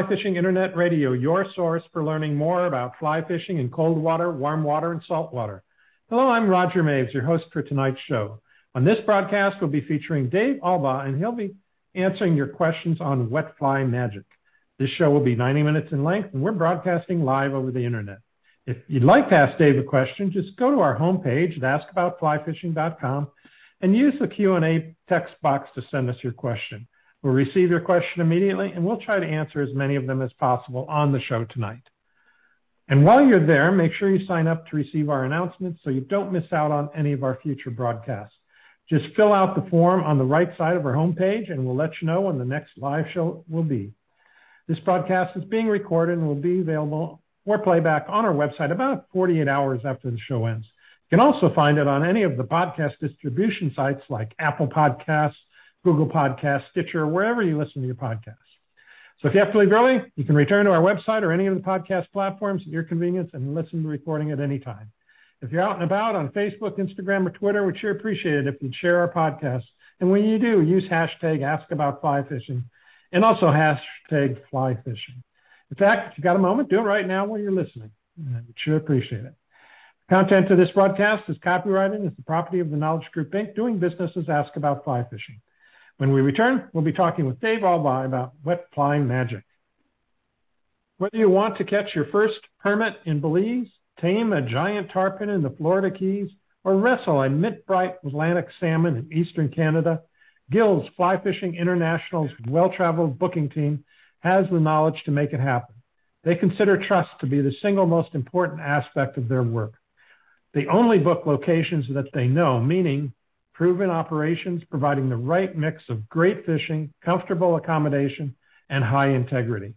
Fly Fishing Internet Radio, your source for learning more about fly fishing in cold water, warm water, and salt water. Hello, I'm Roger Maves, your host for tonight's show. On this broadcast, we'll be featuring Dave Albaugh, and he'll be answering your questions on wet fly magic. This show will be 90 minutes in length, and we're broadcasting live over the internet. If you'd like to ask Dave a question, just go to our homepage at askaboutflyfishing.com and use the Q&A text box to send us your question. We'll receive your question immediately, and we'll try to answer as many of them as possible on the show tonight. And while you're there, make sure you sign up to receive our announcements so you don't miss out on any of our future broadcasts. Just fill out the form on the right side of our homepage, and we'll let you know when the next live show will be. This broadcast is being recorded and will be available for playback on our website about 48 hours after the show ends. You can also find it on any of the podcast distribution sites like Apple Podcasts, Google Podcasts, Stitcher, wherever you listen to your podcasts. So if you have to leave early, you can return to our website or any of the podcast platforms at your convenience and listen to the recording at any time. If you're out and about on Facebook, Instagram, or Twitter, we'd sure appreciate it if you'd share our podcast. And when you do, use hashtag AskAboutFlyFishing and also hashtag FlyFishing. In fact, if you've got a moment, do it right now while you're listening. We'd sure appreciate it. The Content of this broadcast is copyrighted is the property of the Knowledge Group Inc., doing business as Ask About Fly Fishing. When we return, we'll be talking with Dave Albaugh about wet fly magic. Whether you want to catch your first permit in Belize, tame a giant tarpon in the Florida Keys, or wrestle a mint-bright Atlantic salmon in eastern Canada, Gills Fly Fishing International's well-traveled booking team has the knowledge to make it happen. They consider trust to be the single most important aspect of their work. They only book locations that they know, meaning proven operations providing the right mix of great fishing, comfortable accommodation, and high integrity.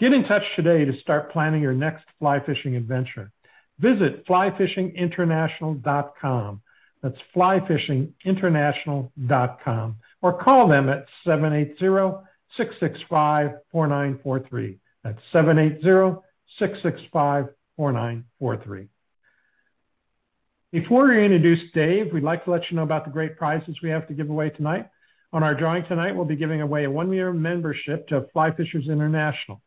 Get in touch today to start planning your next fly fishing adventure. Visit flyfishinginternational.com. That's flyfishinginternational.com. Or call them at 780-665-4943. That's 780-665-4943. Before we introduce Dave, we'd like to let you know about the great prizes we have to give away tonight. On our drawing tonight, we'll be giving away a one-year membership to Fly Fishers International.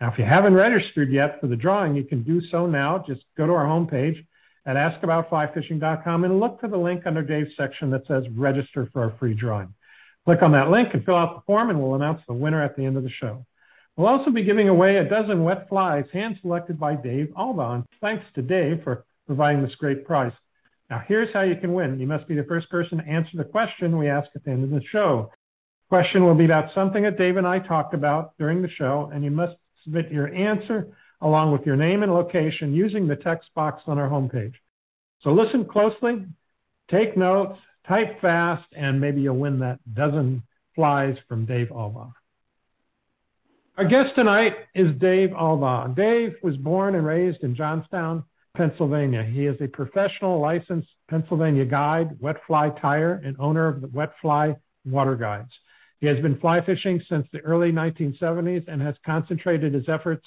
Now, if you haven't registered yet for the drawing, you can do so now. Just go to our homepage at askaboutflyfishing.com and look for the link under Dave's section that says register for our free drawing. Click on that link and fill out the form and we'll announce the winner at the end of the show. We'll also be giving away a dozen wet flies hand-selected by Dave Albaugh. Thanks to Dave for providing this great prize. Now, here's how you can win. You must be the first person to answer the question we ask at the end of the show. The question will be about something that Dave and I talked about during the show, and you must submit your answer along with your name and location using the text box on our homepage. So listen closely, take notes, type fast, and maybe you'll win that dozen flies from Dave Albaugh. Our guest tonight is Dave Albaugh. Dave was born and raised in Johnstown, Pennsylvania. He is a professional licensed Pennsylvania guide, wet fly tyer, and owner of the Wet Fly Water Guides. He has been fly fishing since the early 1970s and has concentrated his efforts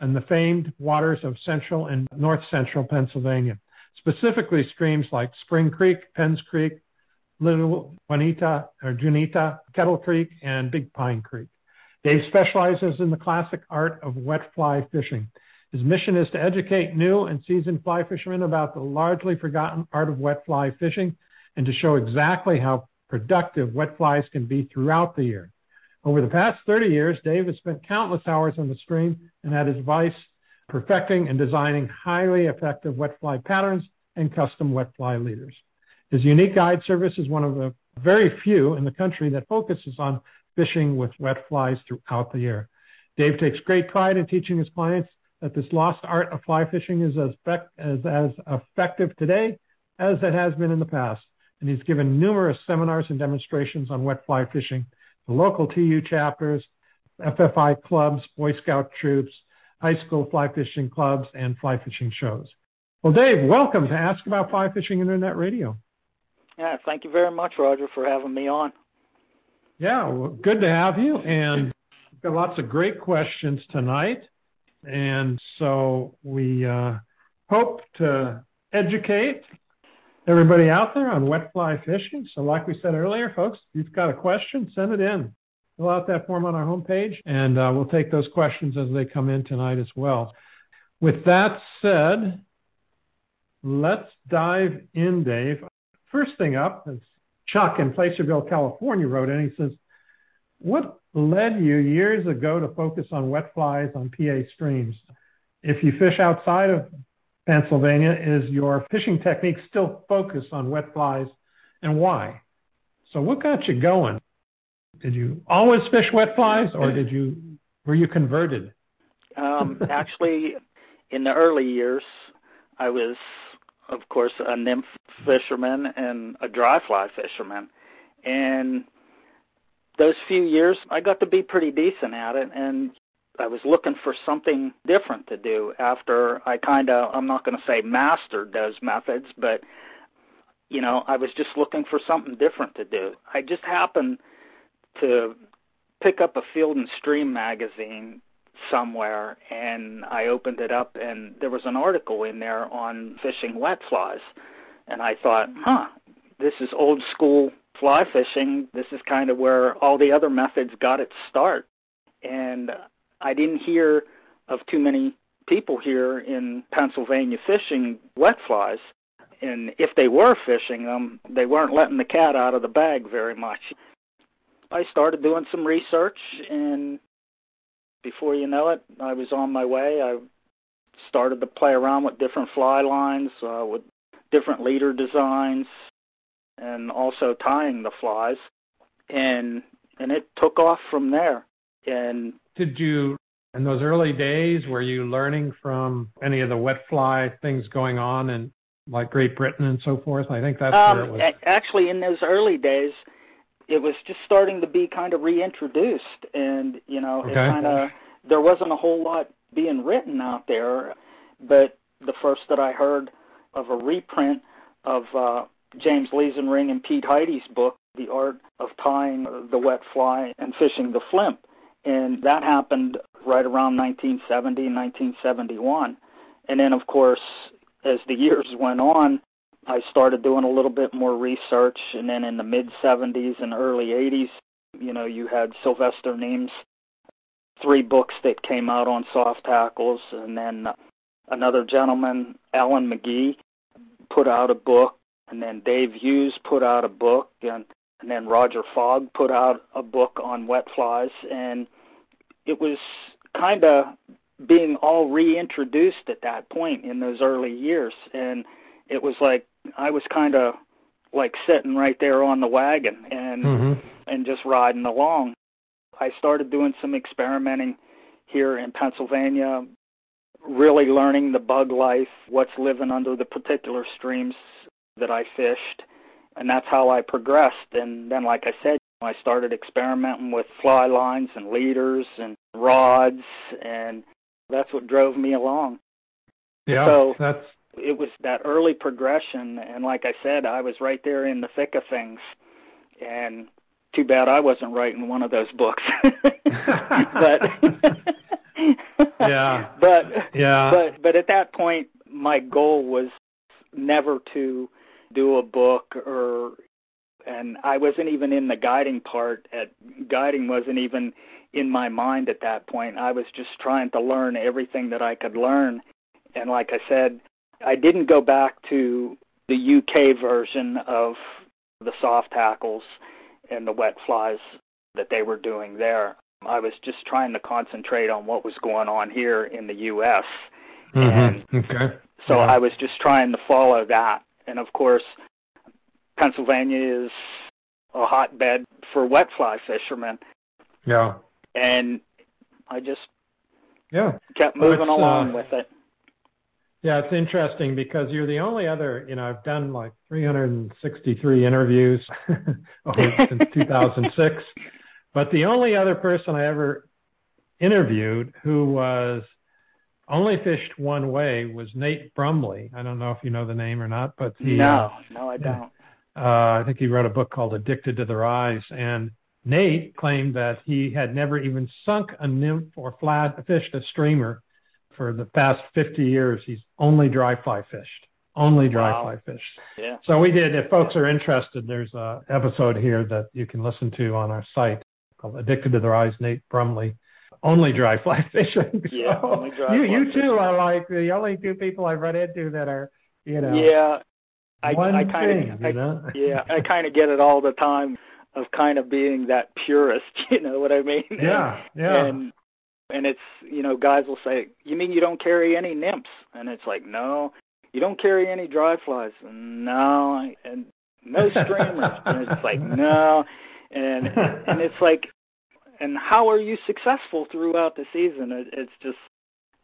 in the famed waters of central and north central Pennsylvania, specifically streams like Spring Creek, Penns Creek, Little Juanita or Juniata, Kettle Creek, and Big Pine Creek. Dave specializes in the classic art of wet fly fishing. His mission is to educate new and seasoned fly fishermen about the largely forgotten art of wet fly fishing and to show exactly how productive wet flies can be throughout the year. Over the past 30 years, Dave has spent countless hours on the stream and had his advice perfecting and designing highly effective wet fly patterns and custom wet fly leaders. His unique guide service is one of the very few in the country that focuses on fishing with wet flies throughout the year. Dave takes great pride in teaching his clients that this lost art of fly fishing is as, as, as effective today as it has been in the past. And he's given numerous seminars and demonstrations on wet fly fishing to local TU chapters, FFI clubs, Boy Scout troops, high school fly fishing clubs, and fly fishing shows. Well, Dave, welcome to Ask About Fly Fishing Internet Radio. Yeah, thank you very much, Roger, for having me on. Yeah, well, good to have you. And we've got lots of great questions tonight. And so we uh, hope to educate everybody out there on wet fly fishing. So like we said earlier, folks, if you've got a question, send it in. fill out that form on our homepage, and uh, we'll take those questions as they come in tonight as well. With that said, let's dive in, Dave. First thing up is Chuck in Placerville, California wrote in. He says, what led you years ago to focus on wet flies on PA streams? If you fish outside of Pennsylvania, is your fishing technique still focused on wet flies and why? So what got you going? Did you always fish wet flies or did you, were you converted? Um, actually, in the early years, I was, of course, a nymph fisherman and a dry fly fisherman. And those few years, I got to be pretty decent at it. And I was looking for something different to do after I kind of, I'm not going to say mastered those methods, but, you know, I was just looking for something different to do. I just happened to pick up a Field and Stream magazine somewhere and I opened it up and there was an article in there on fishing wet flies. And I thought, huh, this is old school fly fishing. This is kind of where all the other methods got its start. And I didn't hear of too many people here in Pennsylvania fishing wet flies. And if they were fishing them, they weren't letting the cat out of the bag very much. I started doing some research and before you know it, I was on my way. I started to play around with different fly lines, uh, with different leader designs, and also tying the flies, and and it took off from there. And did you in those early days were you learning from any of the wet fly things going on in like Great Britain and so forth? I think that's um, where it was. Actually, in those early days, it was just starting to be kind of reintroduced, and you know, okay. it kind of there wasn't a whole lot being written out there. But the first that I heard of a reprint of uh, James Leisenring and Pete Hidy's book, The Art of Tying the Wet Fly and Fishing the Flymph, and that happened right around 1970, and 1971. And then, of course, as the years went on, I started doing a little bit more research, and then in the mid 70s and early 80s, you know, you had Sylvester Nemes's three books that came out on soft hackles, and then another gentleman, Allen McGee, put out a book, and then Dave Hughes put out a book, and, and then Roger Fogg put out a book on wet flies, and it was kind of being all reintroduced at that point in those early years, and it was like I was kind of like sitting right there on the wagon and mm-hmm. and just riding along. I started doing some experimenting here in Pennsylvania, really learning the bug life, what's living under the particular streams that I fished, and that's how I progressed. And then, like I said, I started experimenting with fly lines and leaders and rods, and that's what drove me along. Yeah, so that's it was that early progression, and like I said, I was right there in the thick of things, and too bad I wasn't writing one of those books. but yeah, but yeah, but but at that point, my goal was never to do a book or and I wasn't even in the guiding part at guiding wasn't even in my mind at that point. I was just trying to learn everything that I could learn. And like I said, I didn't go back to the UK version of the soft hackles and the wet flies that they were doing there. I was just trying to concentrate on what was going on here in the U.S. Mm-hmm. And okay. So yeah. I was just trying to follow that. And of course, Pennsylvania is a hotbed for wet fly fishermen. Yeah. And I just yeah kept moving well, along uh, with it. Yeah, it's interesting because you're the only other, you know, I've done like 363 interviews since 2006, but the only other person I ever interviewed who was only fished one way was Nate Brumley. I don't know if you know the name or not, but he, no, no, I don't. Uh, I think he wrote a book called Addicted to the Rise, and Nate claimed that he had never even sunk a nymph or flat fished a streamer for the past 50 years, he's only dry fly fished. Only dry wow. fly fished. Yeah. So we did. If folks are interested, there's a episode here that you can listen to on our site called Addicted to the Rise, Nate Brumley. Only dry fly fishing. So yeah, only dry you, fly you fishing. too are like the only two people I've run into that are, you know, yeah, I, one I kind thing, of, you know? yeah, I kind of get it all the time of kind of being that purist. You know what I mean? yeah, yeah. And and it's you know guys will say, you mean you don't carry any nymphs? And it's like, no, you don't carry any dry flies. No, and no streamers. and it's like, no, and and it's like, and how are you successful throughout the season? It, it's just.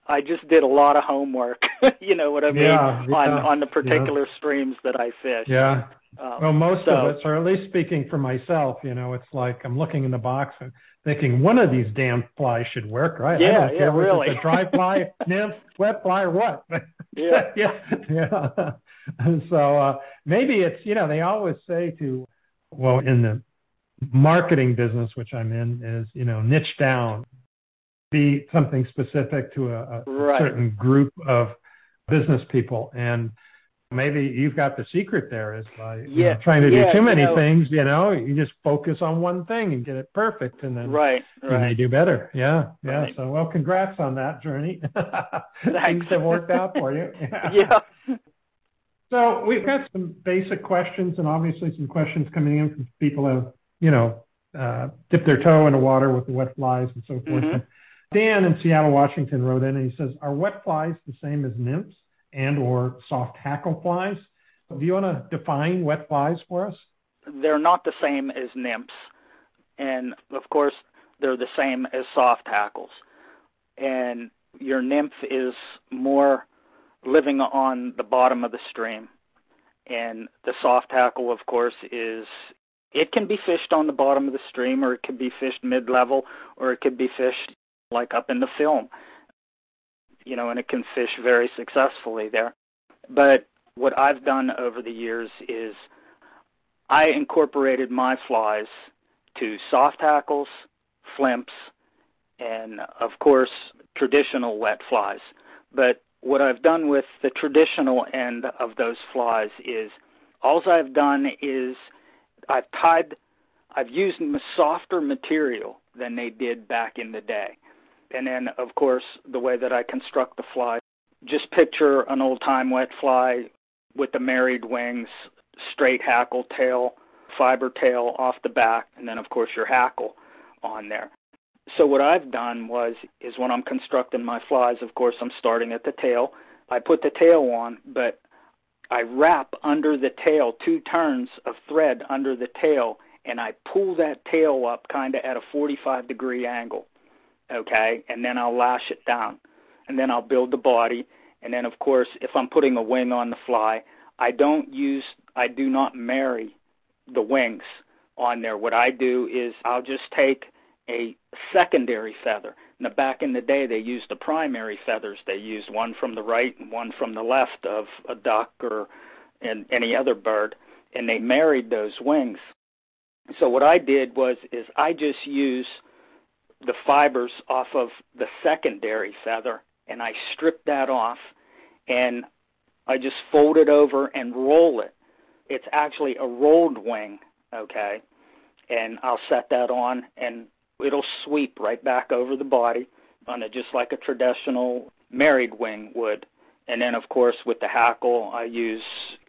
I just did a lot of homework, you know what I mean, Yeah, yeah, on on the particular streams that I fish. yeah. Um, Well, most so- of us, or at least speaking for myself, you know, it's like I'm looking in the box and thinking one of these damn flies should work, right? I Yeah, don't yeah, care really. It's a dry fly, nymph, wet fly, or what. yeah, yeah, yeah. And so uh, maybe it's you know they always say to, well, in the marketing business which I'm in is you know niche down, be something specific to a, a Right. certain group of business people and. Maybe you've got the secret there is by you know, trying to yeah, do too you many know- things, you know, you just focus on one thing and get it perfect and then right, you may do better. Yeah, yeah. Right. So well, congrats on that journey. Thanks. Things have worked out for you. Yeah, So we've got some basic questions and obviously some questions coming in from people who have, you know, uh, dipped their toe in the water with the wet flies and so forth. Mhm. Dan in Seattle, Washington wrote in and he says, are wet flies the same as nymphs and or soft hackle flies? Do you want to define wet flies for us? they're not the same as nymphs, and of course they're the same as soft hackles. And your nymph is more living on the bottom of the stream, and the soft hackle, of course, is it can be fished on the bottom of the stream, or it can be fished mid-level, or it could be fished like up in the film. You know, and it can fish very successfully there. But what I've done over the years is I incorporated my flies to soft hackles, flymphs, and of course traditional wet flies. But what I've done with the traditional end of those flies is all I've done is I've tied, I've used softer material than they did back in the day. And then, of course, the way that I construct the fly, just picture an old-time wet fly with the married wings, straight hackle tail, fiber tail off the back, and then, of course, your hackle on there. So what I've done was, is when I'm constructing my flies, of course, I'm starting at the tail. I put the tail on, but I wrap under the tail two turns of thread under the tail, and I pull that tail up kind of at a 45 degree angle, okay? And then I'll lash it down, and then I'll build the body, and then of course, if I'm putting a wing on the fly, I don't use, I do not marry the wings on there. What I do is I'll just take a secondary feather. Now, back in the day, they used the primary feathers. They used one from the right and one from the left of a duck or and any other bird, and they married those wings. So what I did was is I just use the fibers off of the secondary feather, and I strip that off, and I just fold it over and roll it. It's actually a rolled wing, okay? And I'll set that on, and it'll sweep right back over the body on it just like a traditional married wing would. And then, of course, with the hackle, I use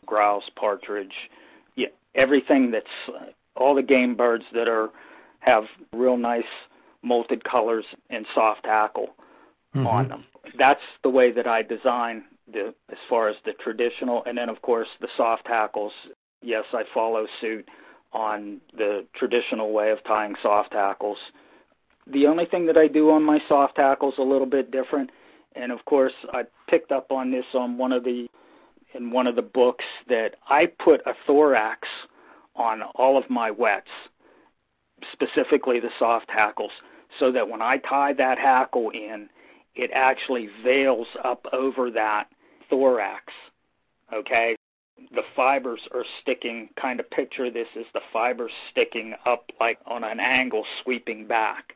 grouse, partridge, yeah, everything that's uh, all the game birds that are have real nice molted colors and soft hackle Mhm. on them. That's the way that I design the as far as the traditional, and then of course the soft hackles. Yes, I follow suit on the traditional way of tying soft hackles. The only thing that I do on my soft hackles a little bit different, and of course I picked up on this on one of the in one of the books that I put a thorax on all of my wets, specifically the soft hackles, so that when I tie that hackle in, it actually veils up over that thorax. Okay? The fibers are sticking, kind of picture this as the fibers sticking up like on an angle sweeping back.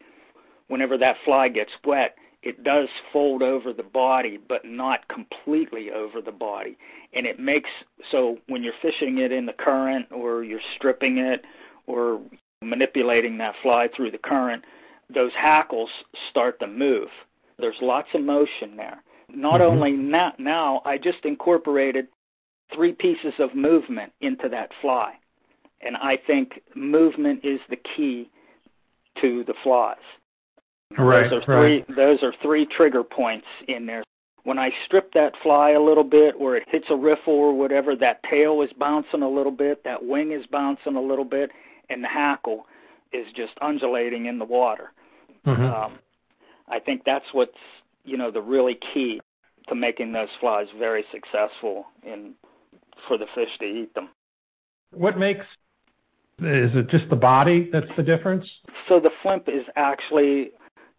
Whenever that fly gets wet, it does fold over the body, but not completely over the body. And it makes, so when you're fishing it in the current or you're stripping it or manipulating that fly through the current, those hackles start to move. There's lots of motion there. Not mm-hmm. only now, now, I just incorporated three pieces of movement into that fly. And I think movement is the key to the flies. Right, those are right. three those are three trigger points in there. When I strip that fly a little bit or it hits a riffle or whatever, that tail is bouncing a little bit, that wing is bouncing a little bit, and the hackle is just undulating in the water. Mm-hmm. Um, I think that's what's you know the really key to making those flies very successful in for the fish to eat them. What makes is it just the body that's the difference? So the flymph is actually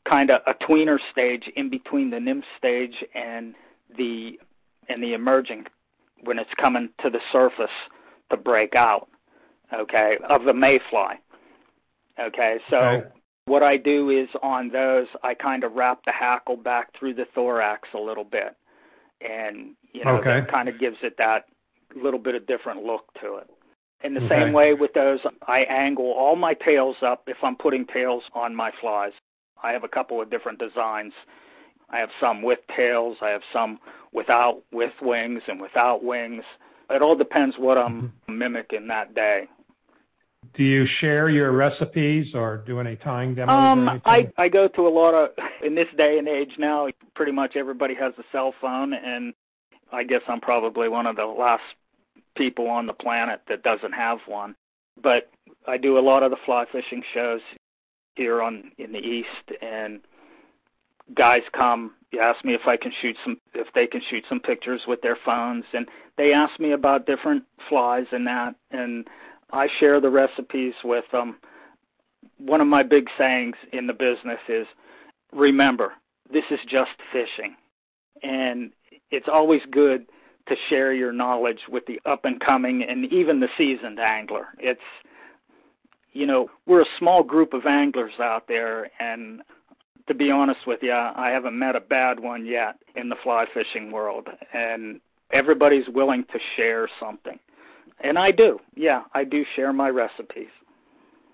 kind of a tweener stage in between the nymph stage and the and the emerging when it's coming to the surface to break out. Okay, of the mayfly. Okay, so what I do is on those I kind of wrap the hackle back through the thorax a little bit, and you know okay. that kind of gives it that little bit of different look to it. In the okay. same way with those, I angle all my tails up if I'm putting tails on my flies. I have a couple of different designs. I have some with tails. I have some without with wings and without wings. It all depends what I'm mm-hmm. mimicking that day. Do you share your recipes or do any tying demos? Um, I I go to a lot of in this day and age now. Pretty much everybody has a cell phone, and I guess I'm probably one of the last people on the planet that doesn't have one. But I do a lot of the fly fishing shows here on in the east, and guys come ask me if I can shoot some if they can shoot some pictures with their phones, and they ask me about different flies and that, and I share the recipes with them. One of my big sayings in the business is, remember, this is just fishing, and it's always good to share your knowledge with the up and coming and even the seasoned angler. It's you know, we're a small group of anglers out there and to be honest with you, I haven't met a bad one yet in the fly fishing world and everybody's willing to share something. And I do. Yeah, I do share my recipes.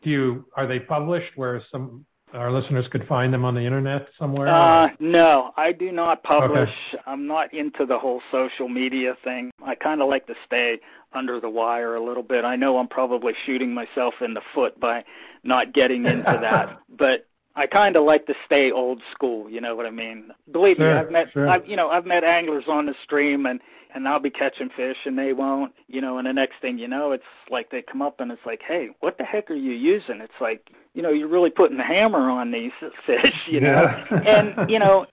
Do you are they published where some our listeners could find them on the internet somewhere? Uh, no, I do not publish. Okay. I'm not into the whole social media thing. I kind of like to stay under the wire a little bit. I know I'm probably shooting myself in the foot by not getting into that, but I kind of like to stay old school. You know what I mean? Believe sure, me, I've met, sure. I've, you know, I've met anglers on the stream, and and I'll be catching fish, and they won't. You know, and the next thing you know, it's like they come up and it's like, hey, what the heck are you using? It's like, you know, you're really putting the hammer on these fish. You know, yeah. and you know,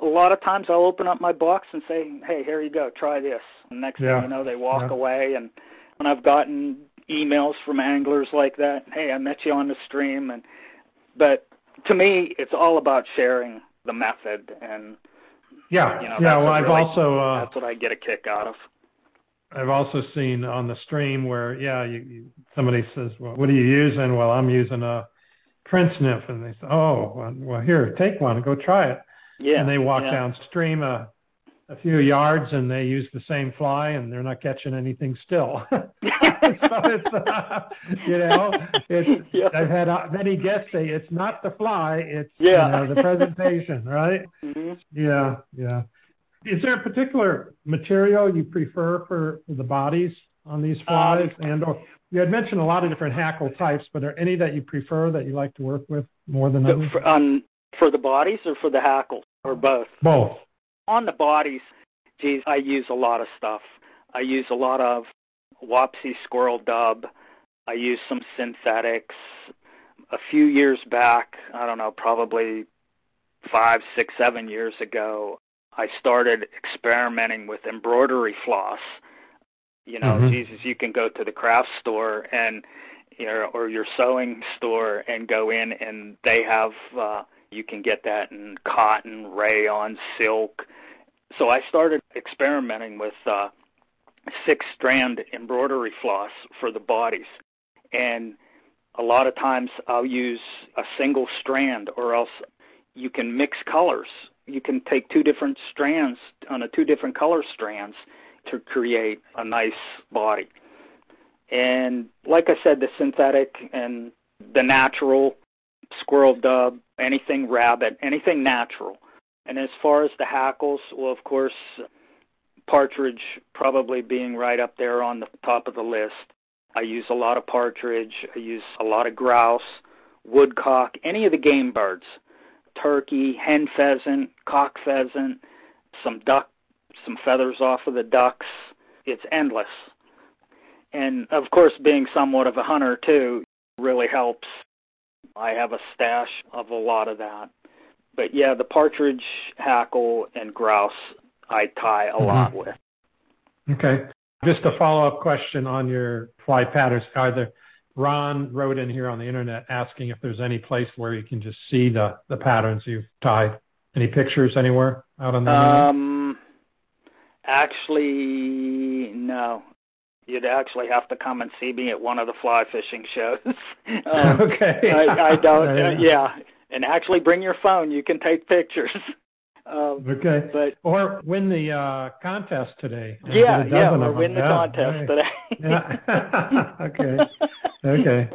a lot of times I'll open up my box and say, hey, here you go, try this. And next yeah. thing you know, they walk yeah. away, and when I've gotten emails from anglers like that, hey, I met you on the stream, and but to me, it's all about sharing the method and yeah, you know, yeah. Well, I've really, also uh, that's what I get a kick out of. I've also seen on the stream where yeah, you, you, somebody says, "Well, what are you using?" Well, I'm using a Prince Nymph, and they say, "Oh, well, here, take one and go try it." Yeah. And they walk yeah. downstream a a few yards and they use the same fly and they're not catching anything still. so it's, uh, you know, it's, yeah. I've had uh, many guests say it's not the fly, it's yeah. you know, the presentation, right? Mm-hmm. Yeah, yeah. Is there a particular material you prefer for, for the bodies on these flies? Um, and or, you had mentioned a lot of different hackle types, but are any that you prefer that you like to work with more than others? For, um, for the bodies or for the hackles or both? Both on the bodies, geez, I use a lot of stuff. I use a lot of Wapsi squirrel dub. I use some synthetics. A few years back, I don't know, probably five, six, seven years ago, I started experimenting with embroidery floss. You know, mm-hmm. Jesus, you can go to the craft store and you know, or your sewing store and go in and they have uh you can get that in cotton, rayon, silk, so I started experimenting with uh, six-strand embroidery floss for the bodies. And a lot of times I'll use a single strand or else you can mix colors. You can take two different strands on a two different color strands to create a nice body. And like I said, the synthetic and the natural squirrel dub, anything rabbit, anything natural. And as far as the hackles, well, of course, partridge probably being right up there on the top of the list. I use a lot of partridge. I use a lot of grouse, woodcock, any of the game birds, turkey, hen pheasant, cock pheasant, some duck, some feathers off of the ducks. It's endless. And of course, being somewhat of a hunter too really helps. I have a stash of a lot of that. But yeah, the partridge, hackle, and grouse I tie a mm-hmm. lot with. Okay. Just a follow-up question on your fly patterns. Either Ron wrote in here on the internet asking if there's any place where you can just see the, the patterns you've tied. Any pictures anywhere out on the um, internet? Actually, no. You'd actually have to come and see me at one of the fly fishing shows. um, okay. I, I don't. Uh, yeah, and actually bring your phone. You can take pictures. Um, okay. But or win the uh, contest today. Yeah, yeah, or win the yeah, contest today. okay. Okay.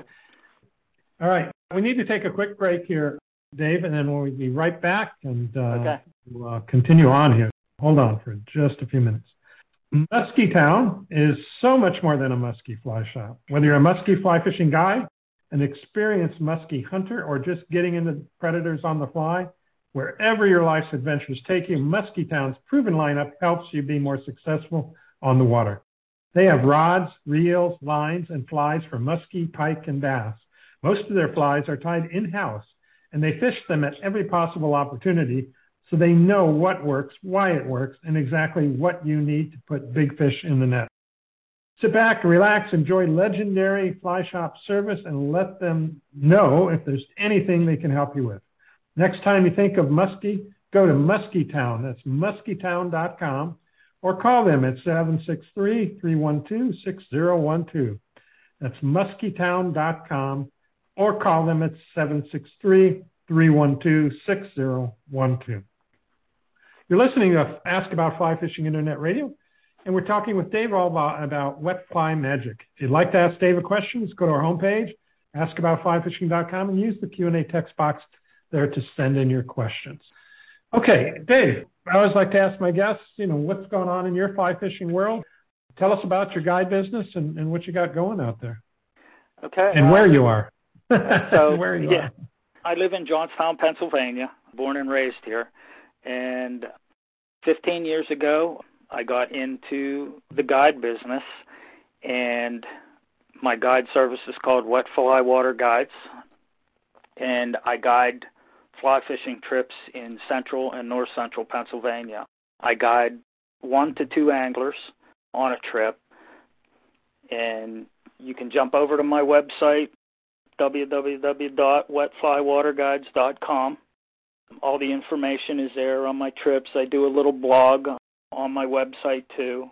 All right. We need to take a quick break here, Dave, and then we'll be right back and uh, okay. we'll uh, continue on here. Hold on for just a few minutes. Muskie Town is so much more than a muskie fly shop. Whether you're a muskie fly fishing guy, an experienced muskie hunter, or just getting into predators on the fly, Wherever your life's adventures take you, Muskie Town's proven lineup helps you be more successful on the water. They have rods, reels, lines, and flies for muskie, pike, and bass. Most of their flies are tied in-house, and they fish them at every possible opportunity so they know what works, why it works, and exactly what you need to put big fish in the net. Sit back, relax, enjoy legendary fly shop service, and let them know if there's anything they can help you with. Next time you think of Muskie, go to Muskietown. That's muskietown.com or call them at 763-312-6012. That's muskietown.com or call them at 763-312-6012. You're listening to Ask About Fly Fishing Internet Radio, and we're talking with Dave Albaugh about wet fly magic. If you'd like to ask Dave a question, just go to our homepage, askaboutflyfishing.com, and use the Q&A text box there to send in your questions. Okay, Dave, I always like to ask my guests, you know, what's going on in your fly fishing world? Tell us about your guide business and, and what you got going out there. Okay. And where you are. so, where you yeah, are. I live in Johnstown, Pennsylvania, born and raised here. And 15 years ago, I got into the guide business, and my guide service is called Wet Fly Water Guides. And I guide fly fishing trips in central and north central Pennsylvania. I guide one to two anglers on a trip, and you can jump over to my website, www.wetflywaterguides.com. All the information is there on my trips. I do a little blog on my website too.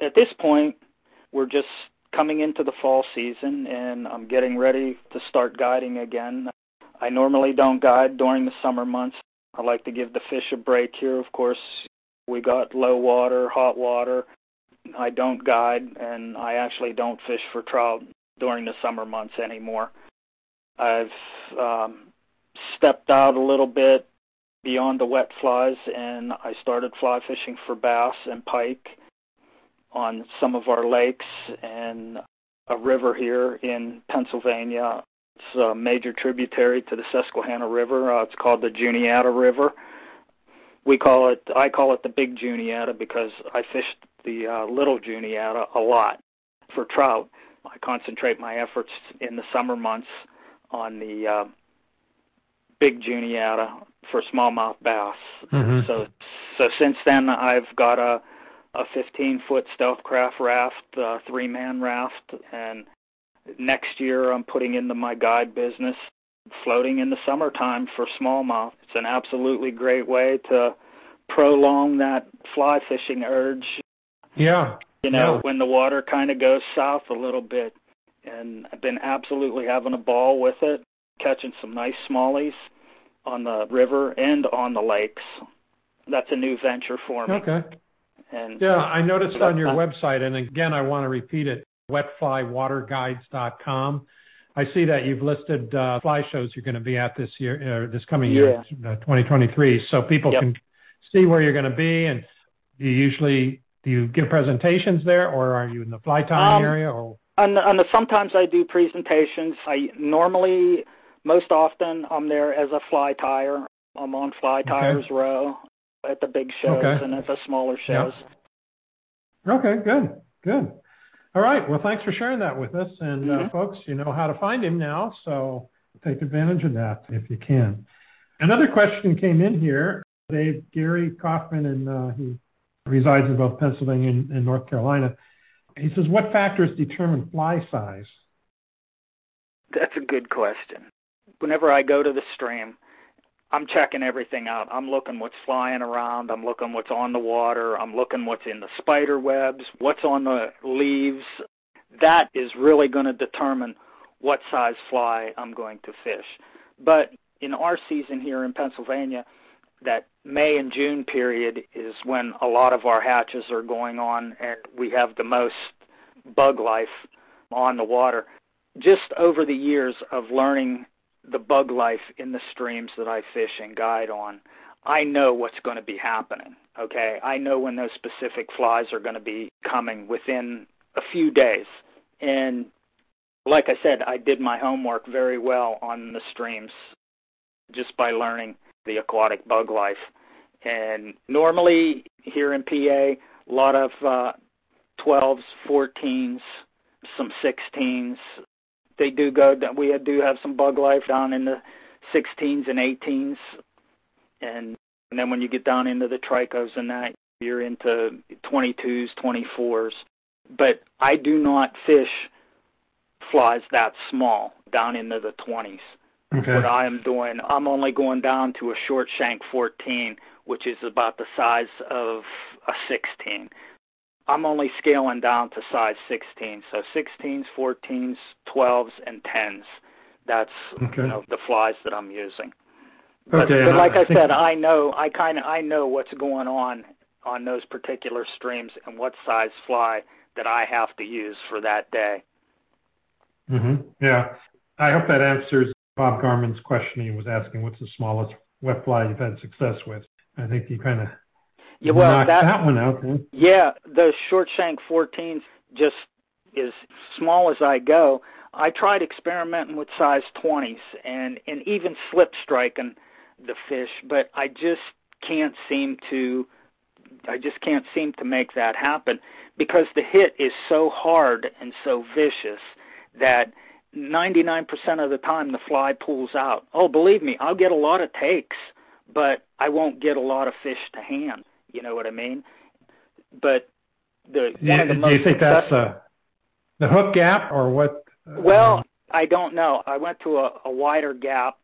At this point, we're just coming into the fall season, and I'm getting ready to start guiding again. I normally don't guide during the summer months. I like to give the fish a break here. Of course, we got low water, hot water. I don't guide, and I actually don't fish for trout during the summer months anymore. I've um, stepped out a little bit beyond the wet flies, and I started fly fishing for bass and pike on some of our lakes and a river here in Pennsylvania it's a major tributary to the Susquehanna River. Uh, it's called the Juniata River. We call it, I call it the Big Juniata because I fished the uh, Little Juniata a lot for trout. I concentrate my efforts in the summer months on the uh, Big Juniata for smallmouth bass. Mm-hmm. So, so since then I've got a a 15 foot stealthcraft raft, a three man raft, and Next year, I'm putting into my guide business floating in the summertime for smallmouth. It's an absolutely great way to prolong that fly fishing urge. Yeah. You know, yeah. when the water kind of goes south a little bit. And I've been absolutely having a ball with it, catching some nice smallies on the river and on the lakes. That's a new venture for me. Okay. And yeah, I noticed on your website, and again, I want to repeat it, wetflywaterguides.com. I see that you've listed uh, fly shows you're going to be at this year, uh, this coming year, uh, 2023, so people yep. can see where you're going to be. And do you usually do you give presentations there, or are you in the fly tying um, area? Or and, and sometimes I do presentations. I normally, most often, I'm there as a fly tyer. I'm on Fly tyers okay. Row at the big shows okay. and at the smaller shows. Yep. Okay, good, good. All right. Well, thanks for sharing that with us. And uh, mm-hmm. uh, folks, you know how to find him now, so take advantage of that if you can. Another question came in here. Dave Gary Kaufman, and uh, he resides in both Pennsylvania and, and North Carolina. He says, what factors determine fly size? That's a good question. Whenever I go to the stream, I'm checking everything out. I'm looking what's flying around. I'm looking what's on the water. I'm looking what's in the spider webs, what's on the leaves. That is really going to determine what size fly I'm going to fish. But in our season here in Pennsylvania, that May and June period is when a lot of our hatches are going on and we have the most bug life on the water. Just over the years of learning the bug life in the streams that I fish and guide on, I know what's going to be happening. Okay, I know when those specific flies are going to be coming within a few days. And like I said, I did my homework very well on the streams just by learning the aquatic bug life. And normally here in PA, a lot of uh, 12s, 14s, some 16s, they do go. We do have some bug life down in the 16s and 18s, and, and then when you get down into the tricos and that, you're into 22s, 24s. But I do not fish flies that small down into the 20s. Okay. What I am doing, I'm only going down to a short shank 14, which is about the size of a 16. I'm only scaling down to size 16, so 16s, 14s, 12s, and 10s. That's okay. you know the flies that I'm using. But, okay, but like I, I said, I know I kind of I know what's going on on those particular streams and what size fly that I have to use for that day. Mm-hmm. Yeah, I hope that answers Bob Garman's question. He was asking, "What's the smallest wet fly you've had success with?" I think he kind of yeah, well, that, that one out. Huh? Yeah, the short shank 14s just as small as I go. I tried experimenting with size 20s and and even slip striking the fish, but I just can't seem to I just can't seem to make that happen because the hit is so hard and so vicious that 99% of the time the fly pulls out. Oh, believe me, I'll get a lot of takes, but I won't get a lot of fish to hand. You know what I mean? But the one of the most do you think that's the the hook gap or what? Well, um, I don't know. I went to a, a wider gap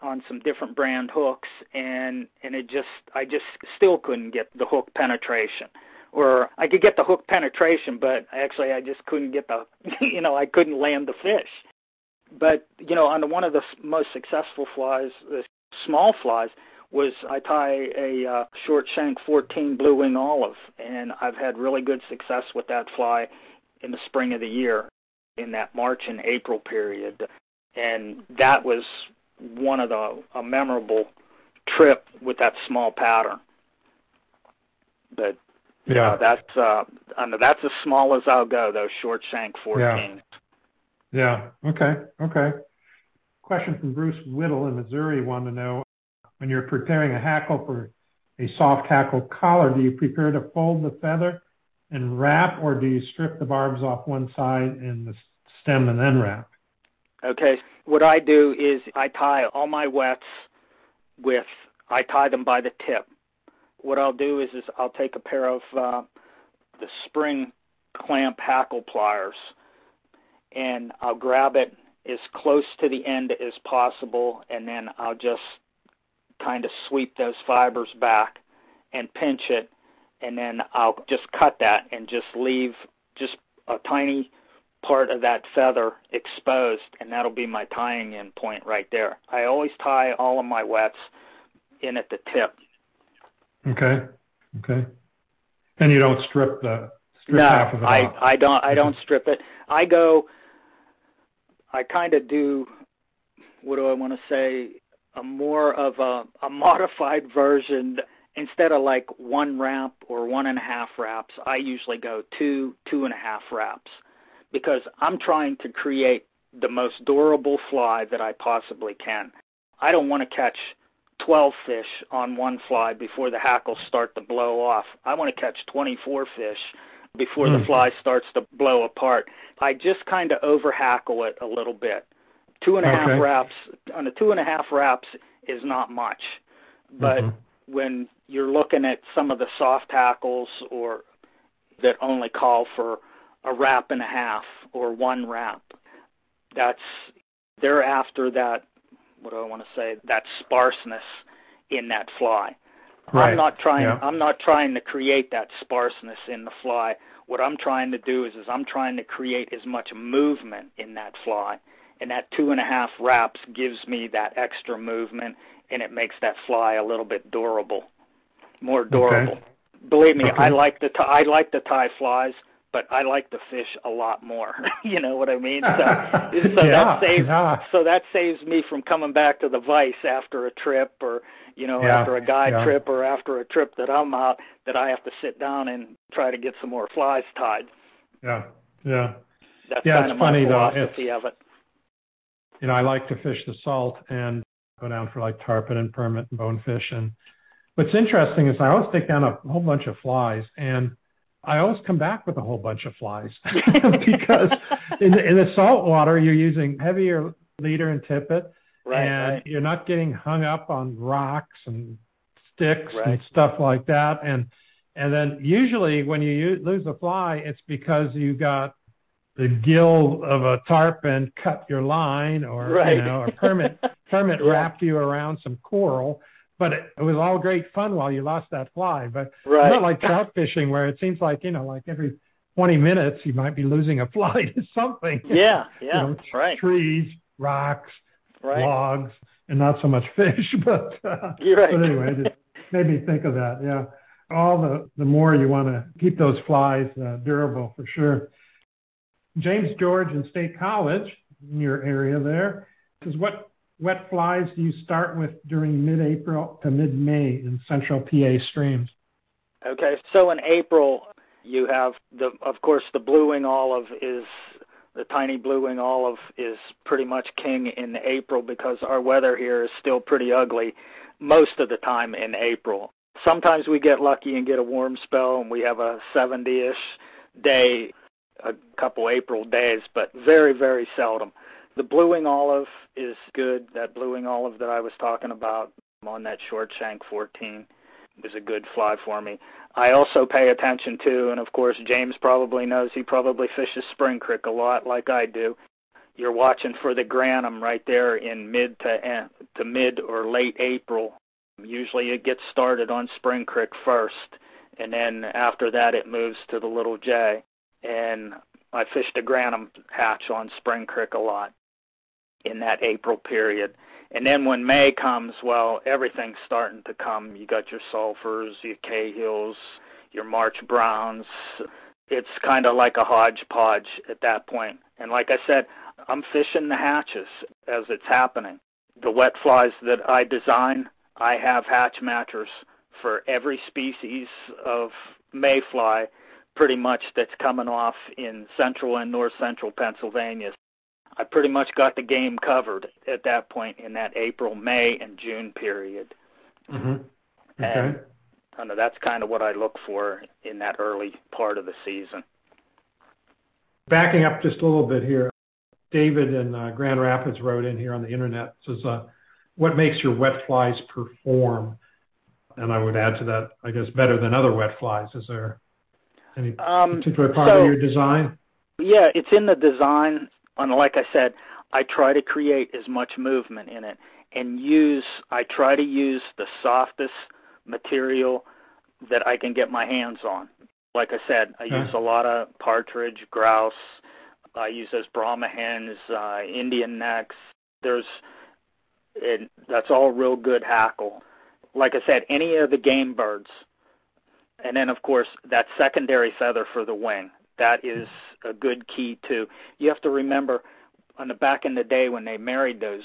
on some different brand hooks, and and it just I just still couldn't get the hook penetration. Or I could get the hook penetration, but actually I just couldn't get the you know I couldn't land the fish. But you know on the, one of the most successful flies, the small flies, was I tie a uh, short shank 14 blue wing olive, and I've had really good success with that fly in the spring of the year, in that March and April period, and that was one of the a memorable trip with that small pattern. But yeah, that's uh, I know that's as small as I'll go. Those short shank 14. Yeah. Yeah. Okay. Okay. Question from Bruce Whittle in Missouri wanted to know when you're preparing a hackle for a soft hackle collar, do you prepare to fold the feather and wrap, or do you strip the barbs off one side and the stem and then wrap? Okay. What I do is I tie all my wets with, I tie them by the tip. What I'll do is, is I'll take a pair of uh, the spring clamp hackle pliers and I'll grab it as close to the end as possible and then I'll just kind of sweep those fibers back and pinch it, and then I'll just cut that and just leave just a tiny part of that feather exposed, and that'll be my tying in point right there. I always tie all of my wets in at the tip. Okay. Okay. And you don't strip the strip no, half of it I, off. I don't I don't strip it. I go I kind of do, what do I want to say, a more of a, a modified version. Instead of like one wrap or one and a half wraps, I usually go two, two and a half wraps because I'm trying to create the most durable fly that I possibly can. I don't want to catch 12 fish on one fly before the hackles start to blow off. I want to catch 24 fish before mm. the hmm. fly starts to blow apart. I just kind of over hackle it a little bit. Two and a okay. half wraps on a two and a half wraps is not much, but mm-hmm. when you're looking at some of the soft hackles or that only call for a wrap and a half or one wrap, that's they're after that. What do I want to say? That sparseness in that fly. Right. I'm not trying. Yeah. I'm not trying to create that sparseness in the fly. What I'm trying to do is, is I'm trying to create as much movement in that fly, and that two and a half wraps gives me that extra movement, and it makes that fly a little bit durable, more durable. Okay. Believe me, okay. I like the t- I like the tie flies but I like the fish a lot more. you know what I mean? So, so yeah, that saves yeah. so that saves me from coming back to the vice after a trip or you know yeah, after a guide trip or after a trip that I'm out that I have to sit down and try to get some more flies tied. Yeah, yeah. That's yeah, kind it's of funny my though. philosophy It's, of it. You know, I like to fish the salt and go down for like tarpon and permit and bonefish. And what's interesting is I always take down a whole bunch of flies and I always come back with a whole bunch of flies because in the, in the salt water you're using heavier leader and tippet, right, and right. you're not getting hung up on rocks and sticks right. and stuff like that. And and then usually when you use, lose a fly, it's because you got the gill of a tarpon cut your line, or right. you know, a permit permit yeah. wrapped you around some coral but it, it was all great fun while you lost that fly. But right. not like trout fishing where it seems like, you know, like every 20 minutes you might be losing a fly to something. Yeah, yeah, you know, right. Trees, rocks, right. logs, and not so much fish. But, uh, You're right. but anyway, it made me think of that. Yeah. All the, the more you want to keep those flies uh, durable for sure. James George in State College, in your area there, says, what wet flies do you start with during mid-April to mid-May in central PA streams? Okay, so in April you have the, of course, the blue wing olive is the tiny blue wing olive is pretty much king in April because our weather here is still pretty ugly most of the time in April. Sometimes we get lucky and get a warm spell and we have a 70-ish day, a couple April days, but very, very seldom. The blue wing olive is good. That blue wing olive that I was talking about on that short shank 14 was a good fly for me. I also pay attention to, and of course James probably knows, he probably fishes Spring Creek a lot like I do. You're watching for the grannom right there in mid to to mid or late April. Usually it gets started on Spring Creek first, and then after that it moves to the Little J. And I fished a grannom hatch on Spring Creek a lot in that April period. And then when May comes, well, everything's starting to come. You got your sulfurs, your Cahills, your March Browns. It's kind of like a hodgepodge at that point. And like I said, I'm fishing the hatches as it's happening. The wet flies that I design, I have hatch matchers for every species of mayfly pretty much that's coming off in central and north central Pennsylvania. I pretty much got the game covered at that point in that April, May, and June period. Mm-hmm. Okay. And I know that's kind of what I look for in that early part of the season. Backing up just a little bit here, David in uh, Grand Rapids wrote in here on the internet says, uh, "What makes your wet flies perform?" And I would add to that, I guess, better than other wet flies. Is there any um, particular part so, of your design? Yeah, it's in the design and like I said, I try to create as much movement in it and use, I try to use the softest material that I can get my hands on. Like I said, I use a lot of partridge, grouse. I use those Brahma hens, uh, Indian necks. There's, it, that's all real good hackle. Like I said, any of the game birds. And then, of course, that secondary feather for the wing. That is a good key too. You have to remember on the back in the day when they married those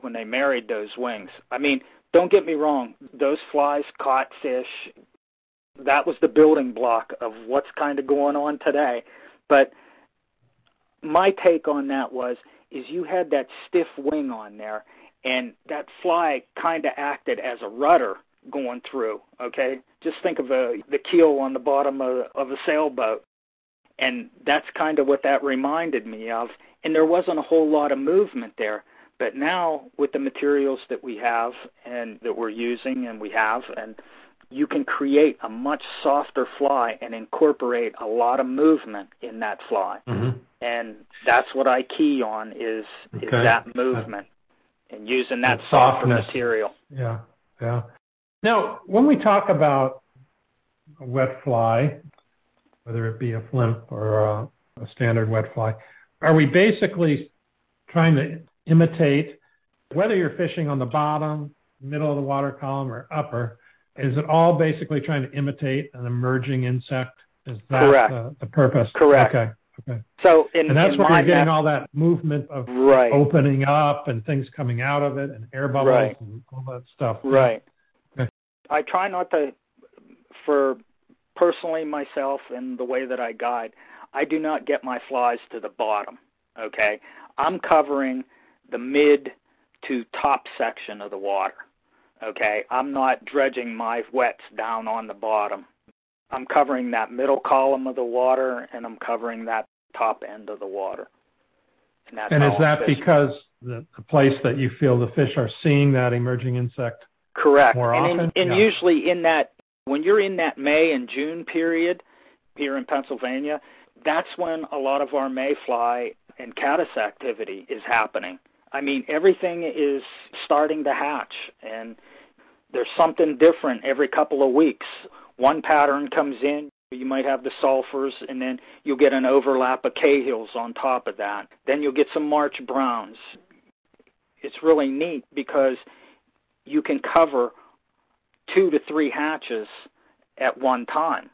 when they married those wings. I mean, don't get me wrong, those flies caught fish. That was the building block of what's kind of going on today. But my take on that was is you had that stiff wing on there and that fly kind of acted as a rudder going through, okay? Just think of a, the keel on the bottom of, of a sailboat. And that's kind of what that reminded me of. And there wasn't a whole lot of movement there. But now with the materials that we have and that we're using and we have, and you can create a much softer fly and incorporate a lot of movement in that fly. Mm-hmm. And that's what I key on is, okay. is that movement and using that, that softer material. Yeah, yeah. Now, when we talk about a wet fly, whether it be a flymph or a, a standard wet fly, are we basically trying to imitate, whether you're fishing on the bottom, middle of the water column, or upper, is it all basically trying to imitate an emerging insect? Is that Correct. The, the purpose? Correct. Okay. Okay. So in, and that's in where you're getting all that movement of right. opening up and things coming out of it and air bubbles right. and all that stuff. Right. I try not to, for personally myself and the way that I guide, I do not get my flies to the bottom. Okay. I'm covering the mid to top section of the water. Okay. I'm not dredging my wets down on the bottom. I'm covering that middle column of the water and I'm covering that top end of the water. And, and is that because the, the, place that you feel the fish are seeing that emerging insect Correct. more and often? In, and yeah. usually in that, when you're in that May and June period here in Pennsylvania, that's when a lot of our mayfly and caddis activity is happening. I mean, everything is starting to hatch, and there's something different every couple of weeks one pattern comes in, you might have the sulfurs, and then you'll get an overlap of Cahills on top of that. Then you'll get some March Browns. It's really neat because you can cover two to three hatches at one time.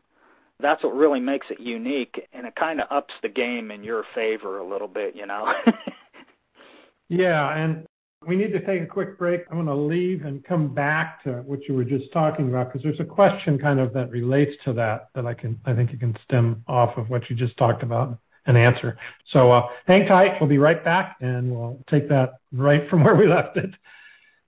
That's what really makes it unique, and it kind of ups the game in your favor a little bit, you know. yeah, and we need to take a quick break. I'm going to leave and come back to what you were just talking about because there's a question kind of that relates to that that I can I think you can stem off of what you just talked about and answer. So uh, hang tight. We'll be right back and we'll take that right from where we left it.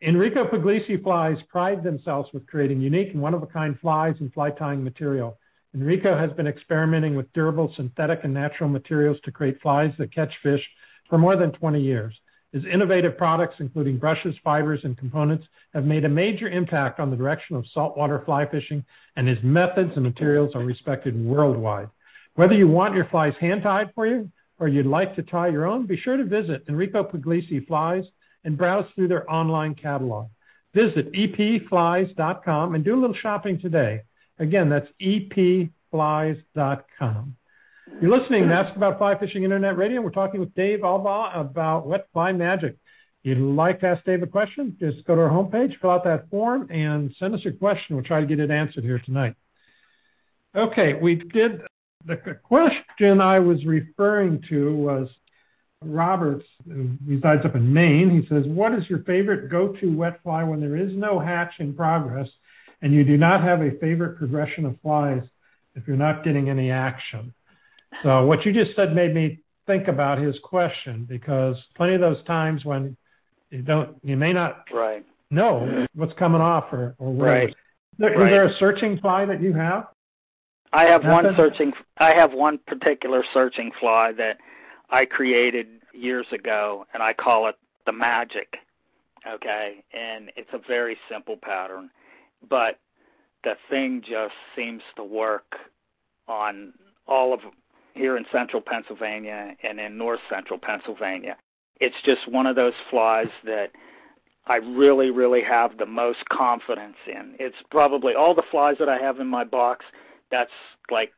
Enrico Puglisi flies pride themselves with creating unique and one-of-a-kind flies and fly tying material. Enrico has been experimenting with durable synthetic and natural materials to create flies that catch fish for more than 20 years. His innovative products, including brushes, fibers, and components, have made a major impact on the direction of saltwater fly fishing, and his methods and materials are respected worldwide. Whether you want your flies hand-tied for you or you'd like to tie your own, be sure to visit Enrico Puglisi Flies and browse through their online catalog. Visit epflies.com and do a little shopping today. Again, that's epflies.com. You're listening to Ask About Fly Fishing Internet Radio. We're talking with Dave Albaugh about wet fly magic. If you'd like to ask Dave a question, just go to our homepage, fill out that form, and send us your question. We'll try to get it answered here tonight. Okay, we did, the question I was referring to was Roberts, who resides up in Maine. He says, what is your favorite go-to wet fly when there is no hatch in progress and you do not have a favorite progression of flies if you're not getting any action? So what you just said made me think about his question because plenty of those times when you don't, you may not right. know what's coming off or, or whatever. Right. Is there, right. is there a searching fly that you have? I have one searching. I have one particular searching fly that I created years ago, and I call it the Magic. Okay, and it's a very simple pattern, but the thing just seems to work on all of here in central Pennsylvania and in north central Pennsylvania. It's just one of those flies that I really, really have the most confidence in. It's probably all the flies that I have in my box, that's like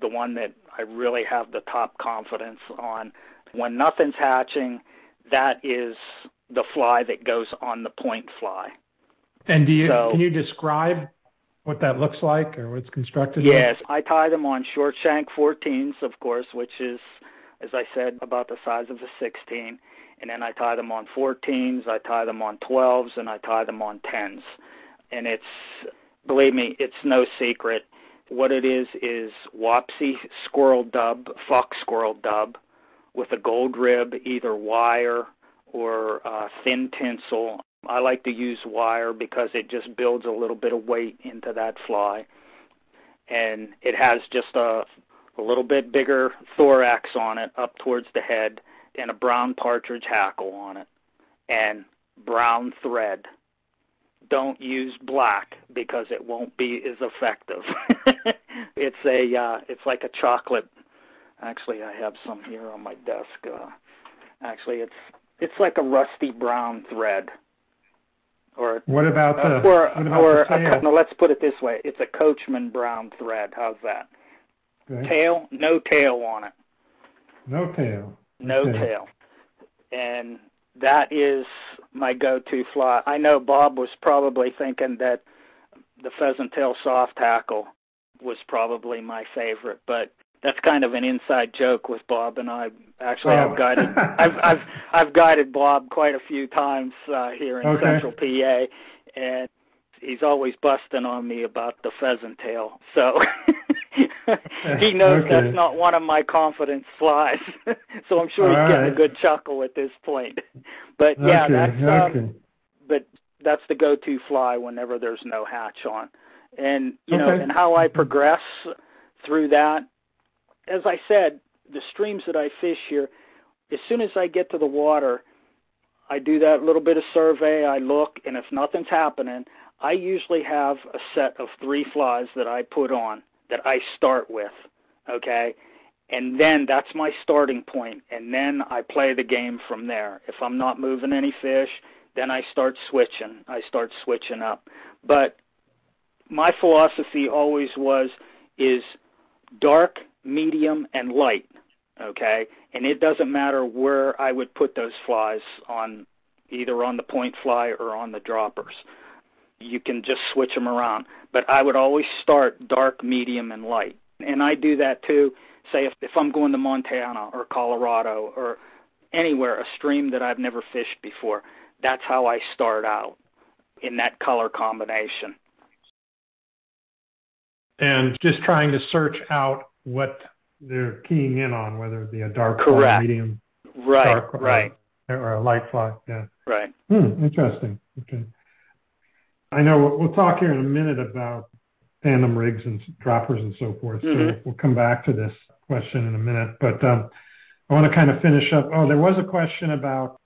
the one that I really have the top confidence on. When nothing's hatching, that is the fly that goes on the point fly. And do you So- can you describe what that looks like or what it's constructed? Yes, I tie them on short shank 14s, of course, which is as I said, about the size of a 16. And then I tie them on 14s, I tie them on 12s, and I tie them on 10s. And it's, believe me, it's no secret. What it is is Wapsi squirrel dub, fox squirrel dub, with a gold rib, either wire or uh, thin tinsel. I like to use wire because it just builds a little bit of weight into that fly. And it has just a, a little bit bigger thorax on it up towards the head and a brown partridge hackle on it and brown thread. Don't use black because it won't be as effective. it's a uh, it's like a chocolate. Actually, I have some here on my desk. Uh, actually, it's it's like a rusty brown thread. Or what about the? Uh, or what about or the a, no, let's put it this way: it's a Coachman brown thread. How's that? Okay. Tail, no tail on it. No tail. No okay. tail. And that is my go-to fly. I know Bob was probably thinking that the pheasant tail soft hackle was probably my favorite, but that's kind of an inside joke with Bob and I. Actually, oh. I've guided I've I've I've guided Bob quite a few times uh, here in okay. Central PA, and he's always busting on me about the pheasant tail. So he knows okay. that's not one of my confidence flies. so I'm sure All he's right. getting a good chuckle at this point. But yeah, okay. that's um, okay. but that's the go-to fly whenever there's no hatch on. And you know, and how I progress through that, as I said, the streams that I fish here, as soon as I get to the water, I do that little bit of survey. I look, and if nothing's happening, I usually have a set of three flies that I put on that I start with, okay? And then that's my starting point, and then I play the game from there. If I'm not moving any fish, then I start switching. I start switching up. But my philosophy always was is dark, medium, and light, okay? And it doesn't matter where I would put those flies on either on the point fly or on the droppers you can just switch them around. But I would always start dark, medium, and light. And I do that too. Say if, if I'm going to Montana or Colorado or anywhere, a stream that I've never fished before, that's how I start out in that color combination. And just trying to search out what they're keying in on, whether it be a dark Correct. fly, medium, right, dark, right, or, or a light fly. Yeah. Right. Hmm, interesting. Okay. I know we'll talk here in a minute about tandem rigs and droppers and so forth. Mm-hmm. So we'll come back to this question in a minute. But um, I want to kind of finish up. Oh, there was a question about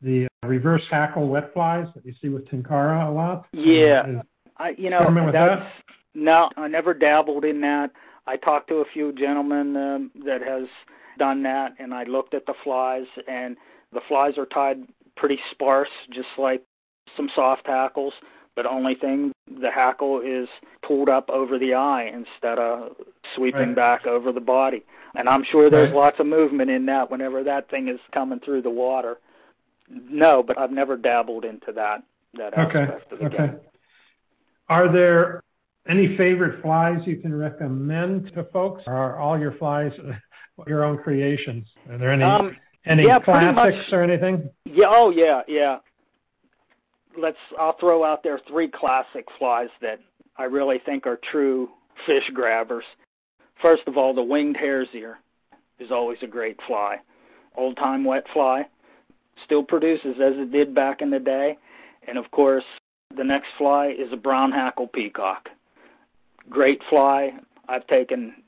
the reverse hackle wet flies that you see with Tenkara a lot. Yeah, Is, I you know that's that? no, I never dabbled in that. I talked to a few gentlemen um, that has done that, and I looked at the flies, and the flies are tied pretty sparse, just like some soft hackles but only thing the hackle is pulled up over the eye instead of sweeping right. back over the body. And I'm sure there's right. lots of movement in that whenever that thing is coming through the water. No, but I've never dabbled into that that okay. aspect of the okay. game. Are there any favorite flies you can recommend to folks? Or are all your flies your own creations? Are there any um, any yeah, classics or anything? Yeah, oh yeah, yeah let's I'll throw out there three classic flies that I really think are true fish grabbers. First of all, the winged hare's ear is always a great fly. Old time wet fly still produces as it did back in the day. And of course, the next fly is a brown hackle peacock. Great fly. I've taken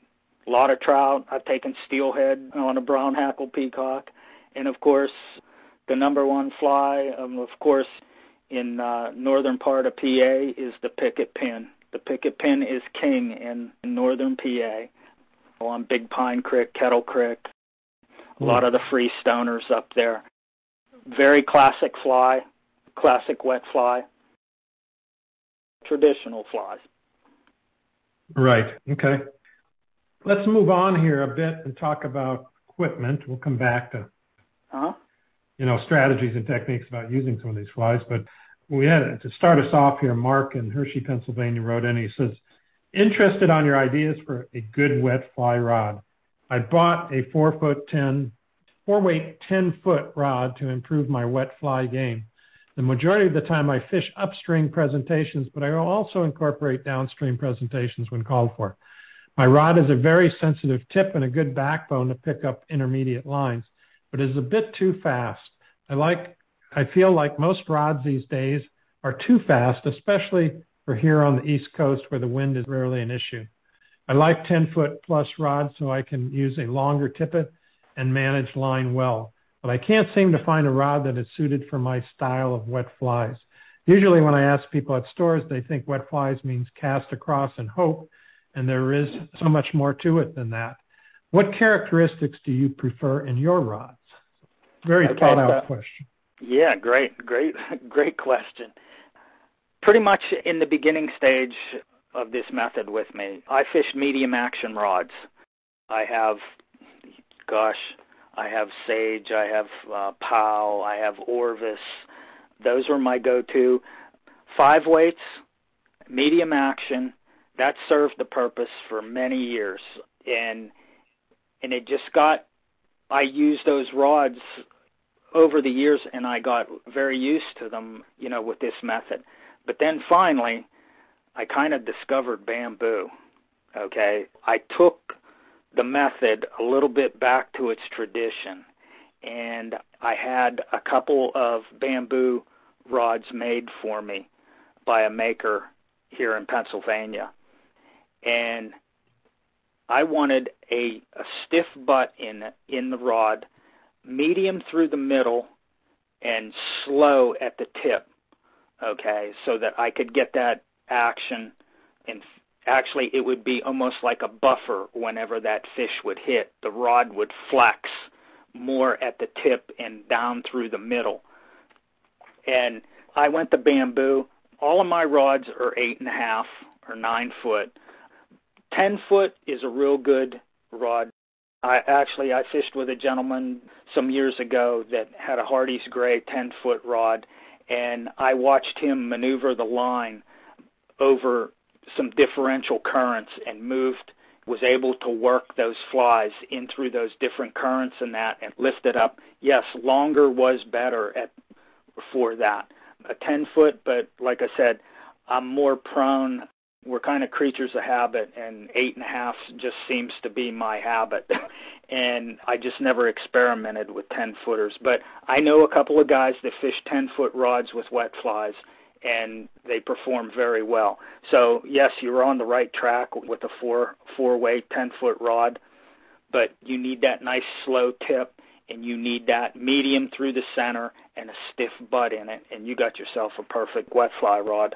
a lot of trout. I've taken steelhead on a brown hackle peacock. And of course, the number one fly, um, of course, in uh, northern part of PA is the picket pin. The picket pin is king in, in northern PA on Big Pine Creek, Kettle Creek, a lot of the free stoners up there. Very classic fly, classic wet fly, traditional flies. Right. Okay. Let's move on here a bit and talk about equipment. We'll come back to uh-huh you know, strategies and techniques about using some of these flies. But we had to start us off here. Mark in Hershey, Pennsylvania wrote in. He says, interested on your ideas for a good wet fly rod. I bought a four foot ten, four weight ten foot rod to improve my wet fly game. The majority of the time I fish upstream presentations, but I will also incorporate downstream presentations when called for. My rod is a very sensitive tip and a good backbone to pick up intermediate lines, but is a bit too fast. I like, I feel like most rods these days are too fast, especially for here on the East Coast where the wind is rarely an issue. I like 10 foot plus rods so I can use a longer tippet and manage line well, but I can't seem to find a rod that is suited for my style of wet flies. Usually when I ask people at stores, they think wet flies means cast across and hope, and there is so much more to it than that. What characteristics do you prefer in your rods? Very okay, thought out so, question. Yeah, great, great, great question. Pretty much in the beginning stage of this method with me, I fish medium action rods. I have, gosh, I have Sage, I have uh, Powell, I have Orvis. Those are my go-to. Five weights, medium action. That served the purpose for many years, and and it just got. I used those rods over the years, and I got very used to them, you know, with this method. But then finally, I kind of discovered bamboo. Okay, I took the method a little bit back to its tradition, and I had a couple of bamboo rods made for me by a maker here in Pennsylvania, and I wanted a, a stiff butt in in the rod medium through the middle and slow at the tip, okay, so that I could get that action and actually it would be almost like a buffer whenever that fish would hit. The rod would flex more at the tip and down through the middle. And I went to bamboo. All of my rods are eight and a half or nine foot. Ten foot is a real good rod I actually I fished with a gentleman some years ago that had a Hardy's Gray 10 foot rod, and I watched him maneuver the line over some differential currents and moved was able to work those flies in through those different currents and that and lift it up. Yes, longer was better at for that. A 10 foot, but like I said, I'm more prone we're kind of creatures of habit and eight and a half just seems to be my habit. And I just never experimented with 10 footers but I know a couple of guys that fish 10 foot rods with wet flies and they perform very well. So yes you're on the right track with a four four weight 10 foot rod but you need that nice slow tip and you need that medium through the center and a stiff butt in it and you got yourself a perfect wet fly rod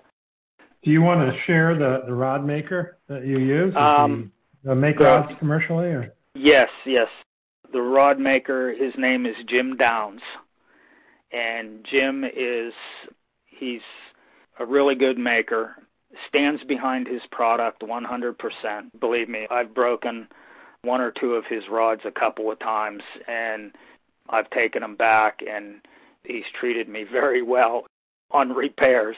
do you want to share the, the rod maker that you use? Um, the, the make rods commercially? Or? Yes, yes. The rod maker, his name is Jim Downes. And Jim is, he's a really good maker, stands behind his product 100%. Believe me, I've broken one or two of his rods a couple of times, and I've taken them back, and he's treated me very well on repairs.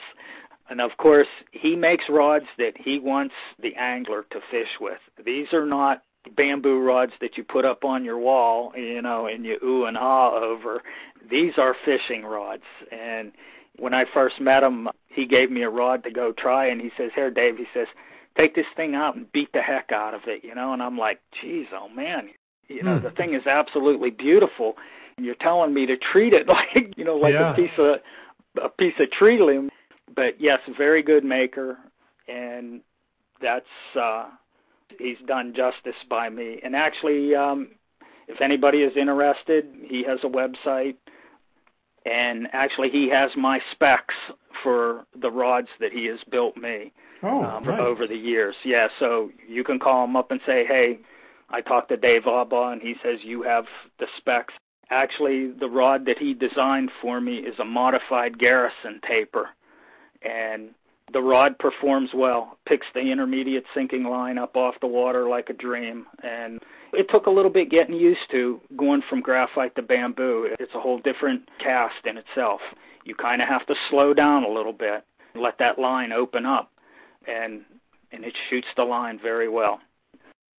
And of course, he makes rods that he wants the angler to fish with. These are not bamboo rods that you put up on your wall, you know, and you ooh and ah over. These are fishing rods. And when I first met him, he gave me a rod to go try, and he says, "Here, Dave," he says, "take this thing out and beat the heck out of it," you know. And I'm like, "Geez, oh man, you know, mm. the thing is absolutely beautiful." And you're telling me to treat it like, you know, like yeah. a piece of a piece of tree limb but yes, very good maker, and that's uh, he's done justice by me. And actually, um, if anybody is interested, he has a website, and actually he has my specs for the rods that he has built me oh, um, nice. over the years. Yeah, so you can call him up and say, hey, I talked to Dave Albaugh, and he says you have the specs. Actually, the rod that he designed for me is a modified Garrison taper and the rod performs well, picks the intermediate sinking line up off the water like a dream. And it took a little bit getting used to going from graphite to bamboo. It's a whole different cast in itself. You kind of have to slow down a little bit, let that line open up, and and it shoots the line very well.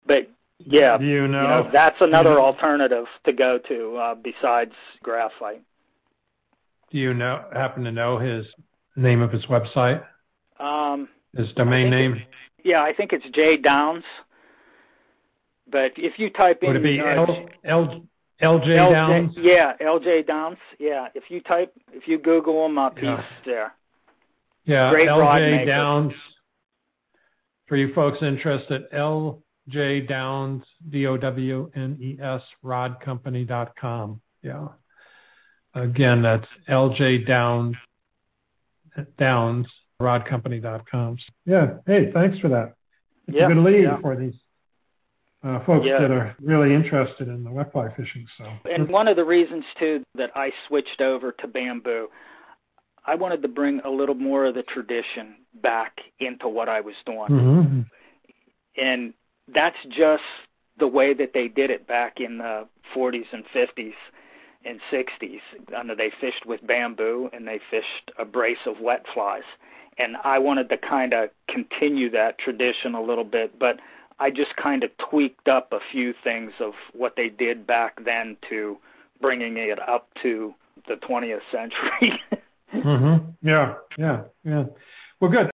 But Yeah. You know? You know that's another alternative to go to uh, besides graphite. Do you know happen to know his name of his website? Um, his domain name? Yeah, I think it's J Downes. But if you type in, would it be uh, L, L, LJ Downes? Yeah, LJ Downes. Yeah, if you type, if you Google him up, yeah. he's there. Yeah, Great LJ Downes. For you folks interested, LJ Downes, D-O-W-N-E-S, rodcompany.com. Yeah. Again, that's LJ Downes, Downes, rodcompany.com. Yeah. Hey, thanks for that. It's yeah, a good lead yeah. for these uh, folks yeah. that are really interested in the wet fly fishing. So, and one of the reasons too that I switched over to bamboo, I wanted to bring a little more of the tradition back into what I was doing, mm-hmm. and that's just the way that they did it back in the 40s and 50s and 60s. I they fished with bamboo and they fished a brace of wet flies, and I wanted to kind of continue that tradition a little bit, but I just kind of tweaked up a few things of what they did back then to bringing it up to the 20th century. mm-hmm. Yeah, yeah, yeah. Well, good.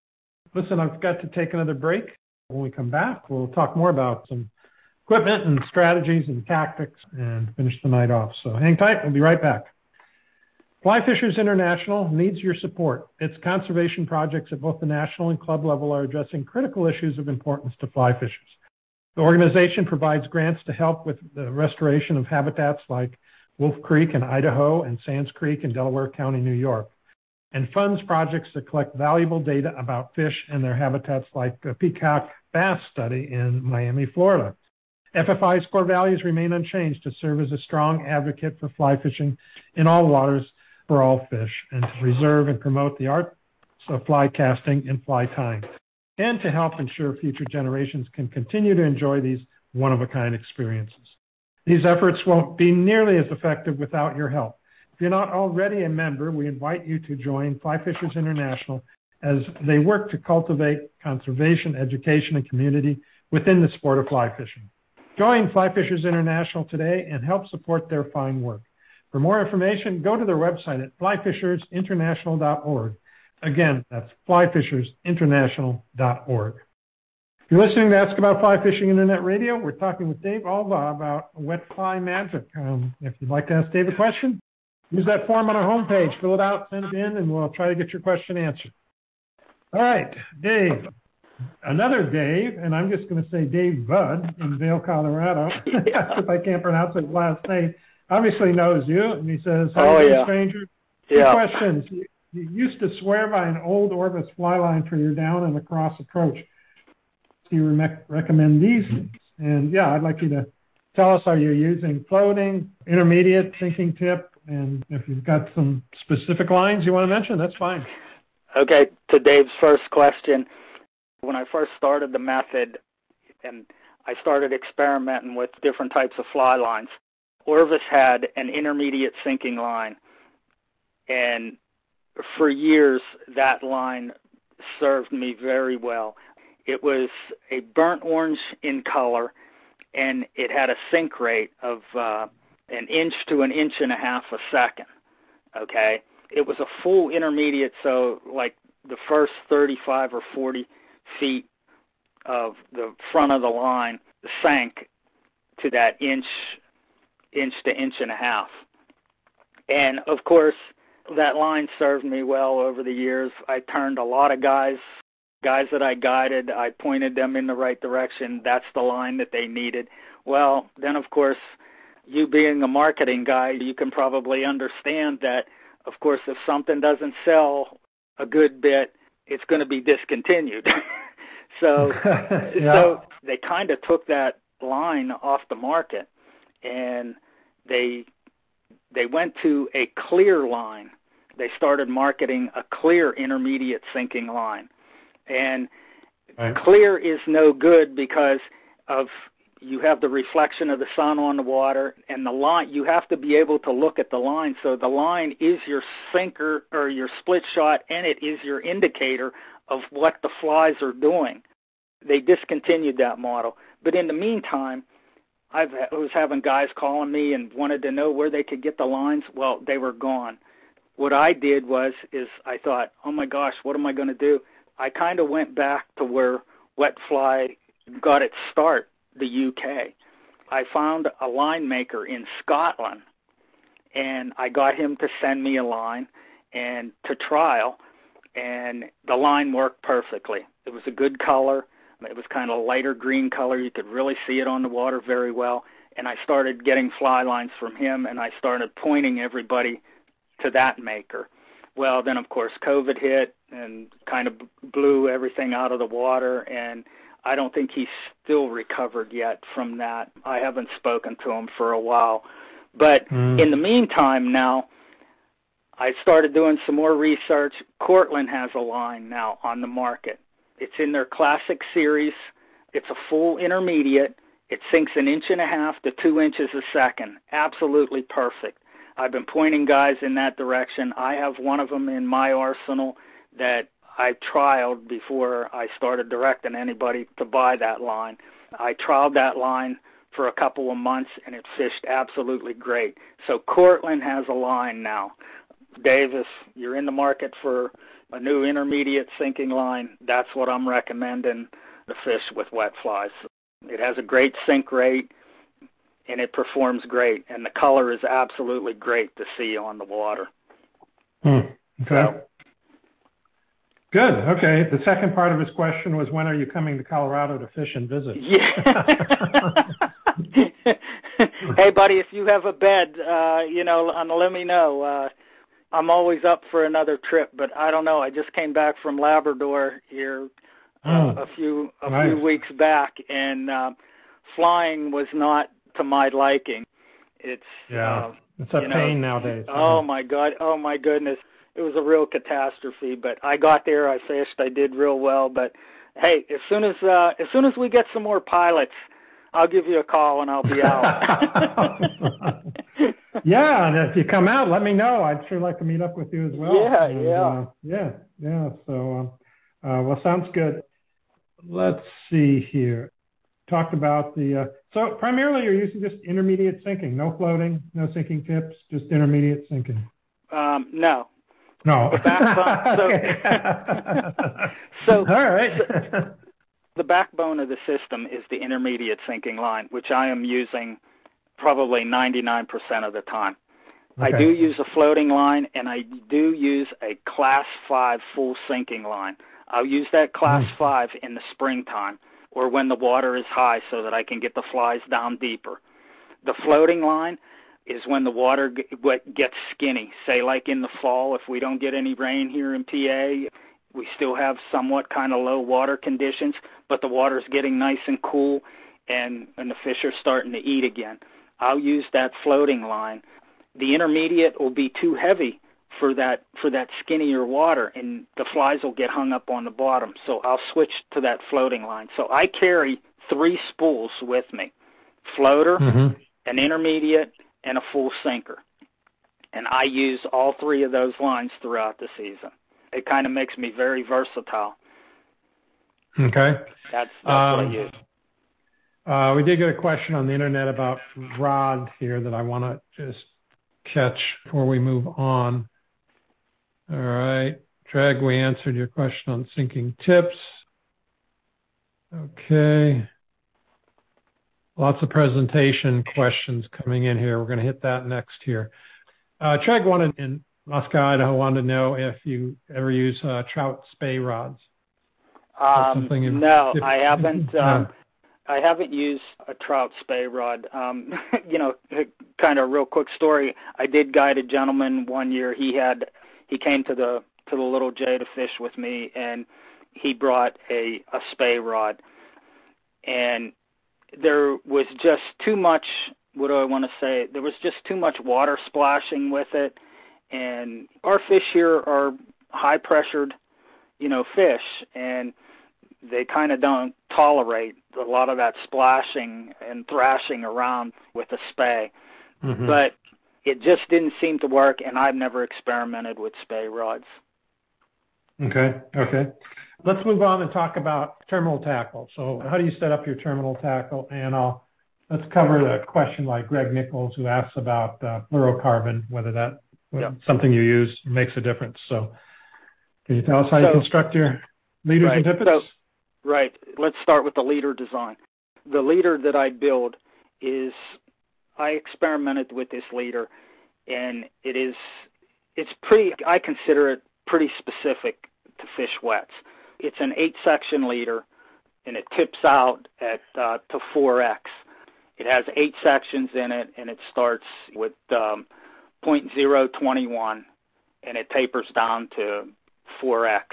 Listen, I've got to take another break. When we come back, we'll talk more about some equipment and strategies and tactics and finish the night off. So hang tight. We'll be right back. Fly Fishers International needs your support. Its conservation projects at both the national and club level are addressing critical issues of importance to fly fishers. The organization provides grants to help with the restoration of habitats like Wolf Creek in Idaho and Sands Creek in Delaware County, New York, and funds projects that collect valuable data about fish and their habitats like the Peacock Bass Study in Miami, Florida. FFI's core values remain unchanged to serve as a strong advocate for fly fishing in all waters for all fish and to preserve and promote the arts of fly casting and fly tying and to help ensure future generations can continue to enjoy these one-of-a-kind experiences. These efforts won't be nearly as effective without your help. If you're not already a member, we invite you to join Fly Fishers International as they work to cultivate conservation, education, and community within the sport of fly fishing. Join Fly Fishers International today and help support their fine work. For more information, go to their website at flyfishersinternational.org. Again, that's flyfishersinternational.org. You're listening to Ask About Fly Fishing Internet Radio. We're talking with Dave Albaugh about wet fly magic. Um, if you'd like to ask Dave a question, use that form on our homepage. Fill it out, send it in, and we'll try to get your question answered. All right, Dave. Another Dave, and I'm just going to say Dave Budd in Vail, Colorado, yeah. if I can't pronounce his last name obviously knows you, and he says, "Hi, oh, yeah. stranger." Two yeah. questions. You, you used to swear by an old Orvis fly line for your down and across approach. Do you re- recommend these? And yeah, I'd like you to tell us: Are you using floating, intermediate, sinking tip, and if you've got some specific lines you want to mention, that's fine. Okay, to Dave's first question. When I first started the method, and I started experimenting with different types of fly lines, Orvis had an intermediate sinking line, and for years that line served me very well. It was a burnt orange in color, and it had a sink rate of uh, an inch to an inch and a half a second. Okay, it was a full intermediate, so like the first 35 or 40 feet of the front of the line sank to that inch inch to inch and a half. And of course, that line served me well over the years. I turned a lot of guys, guys that I guided, I pointed them in the right direction. That's the line that they needed. Well, then of course, you being a marketing guy, you can probably understand that, of course, if something doesn't sell a good bit, it's going to be discontinued. so, yeah. so they kind of took that line off the market and they they went to a clear line. They started marketing a clear intermediate sinking line, and right. clear is no good because of you have the reflection of the sun on the water and the line you have to be able to look at the line so the line is your sinker or your split shot and it is your indicator of what the flies are doing they discontinued that model but in the meantime I've, I was having guys calling me and wanted to know where they could get the lines. Well, they were gone. What I did was, is I thought, oh my gosh, what am I going to do? I kind of went back to where wet fly got its start, the UK. I found a line maker in Scotland, and I got him to send me a line and to trial, and the line worked perfectly. It was a good color. It was kind of a lighter green color. You could really see it on the water very well. And I started getting fly lines from him, and I started pointing everybody to that maker. Well, then of course COVID hit and kind of blew everything out of the water, and I don't think he's still recovered yet from that. I haven't spoken to him for a while. But mm. in the meantime now, I started doing some more research. Cortland has a line now on the market. It's in their classic series. It's a full intermediate. It sinks an inch and a half to two inches a second. Absolutely perfect. I've been pointing guys in that direction. I have one of them in my arsenal that I trialed before I started directing anybody to buy that line. I trialed that line for a couple of months and it fished absolutely great. So Cortland has a line now. Davis, you're in the market for a new intermediate sinking line, that's what I'm recommending to fish with wet flies. It has a great sink rate and it performs great and the color is absolutely great to see on the water. Hmm. Okay. So, Good. Okay. The second part of his question was when are you coming to Colorado to fish and visit? Yeah. hey, buddy, if you have a bed, uh, you know, let me know. Uh, I'm always up for another trip, but I don't know. I just came back from Labrador here uh, oh, a few a nice. few weeks back, and uh, flying was not to my liking. It's yeah, uh, it's a pain know, nowadays. Oh my god! Oh my goodness! It was a real catastrophe. But I got there. I fished. I did real well. But hey, as soon as uh, as soon as we get some more pilots, I'll give you a call and I'll be out. yeah, and if you come out, let me know. I'd sure like to meet up with you as well. Yeah, and, yeah, uh, yeah, yeah. So, uh, uh, well, sounds good. Let's see here. Talked about the uh, so primarily you're using just intermediate sinking, no floating, no sinking tips, just intermediate sinking. Um, no. No. so, so, all right. So, the backbone of the system is the intermediate sinking line, which I am using probably 99% of the time. Okay. I do use a floating line, and I do use a Class 5 full sinking line. I'll use that Class mm. 5 in the springtime or when the water is high so that I can get the flies down deeper. The floating line is when the water gets skinny. Say like in the fall, if we don't get any rain here in PA, we still have somewhat kind of low water conditions, but the water's getting nice and cool and, and the fish are starting to eat again. I'll use that floating line. The intermediate will be too heavy for that for that skinnier water and the flies will get hung up on the bottom. So I'll switch to that floating line. So I carry three spools with me. Floater, mm-hmm. an intermediate, and a full sinker. And I use all three of those lines throughout the season. It kind of makes me very versatile. Okay. That's, that's um, what I um, use. Uh, we did get a question on the internet about rod here that I want to just catch before we move on. All right. Drag, we answered your question on sinking tips. Okay. Lots of presentation questions coming in here. We're going to hit that next here. Uh, Treg wanted in Moscow, Idaho, wanted to know if you ever use uh, trout spey rods. Um, no, I haven't. Um, I haven't used a trout spey rod. Um, you know, kind of a real quick story. I did guide a gentleman one year. He had he came to the to the Little J to fish with me, and he brought a a spey rod, and there was just too much. What do I want to say? There was just too much water splashing with it, and our fish here are high pressured, you know, fish, and they kind of don't tolerate a lot of that splashing and thrashing around with a spey. Mm-hmm. But it just didn't seem to work, and I've never experimented with spey rods. Okay, okay. Let's move on and talk about terminal tackle. So how do you set up your terminal tackle? And I'll let's cover the question like Greg Nichols who asks about uh, fluorocarbon, whether that something you use makes a difference. So can you tell us how so, you construct your leaders right, and tippets? So, right. Let's start with the leader design. The leader that I build is I experimented with this leader, and it is it's pretty. I consider it pretty specific to fish wets. It's an eight-section leader, and it tips out at uh, to 4x. It has eight sections in it, and it starts with um, 0.021, and it tapers down to 4x.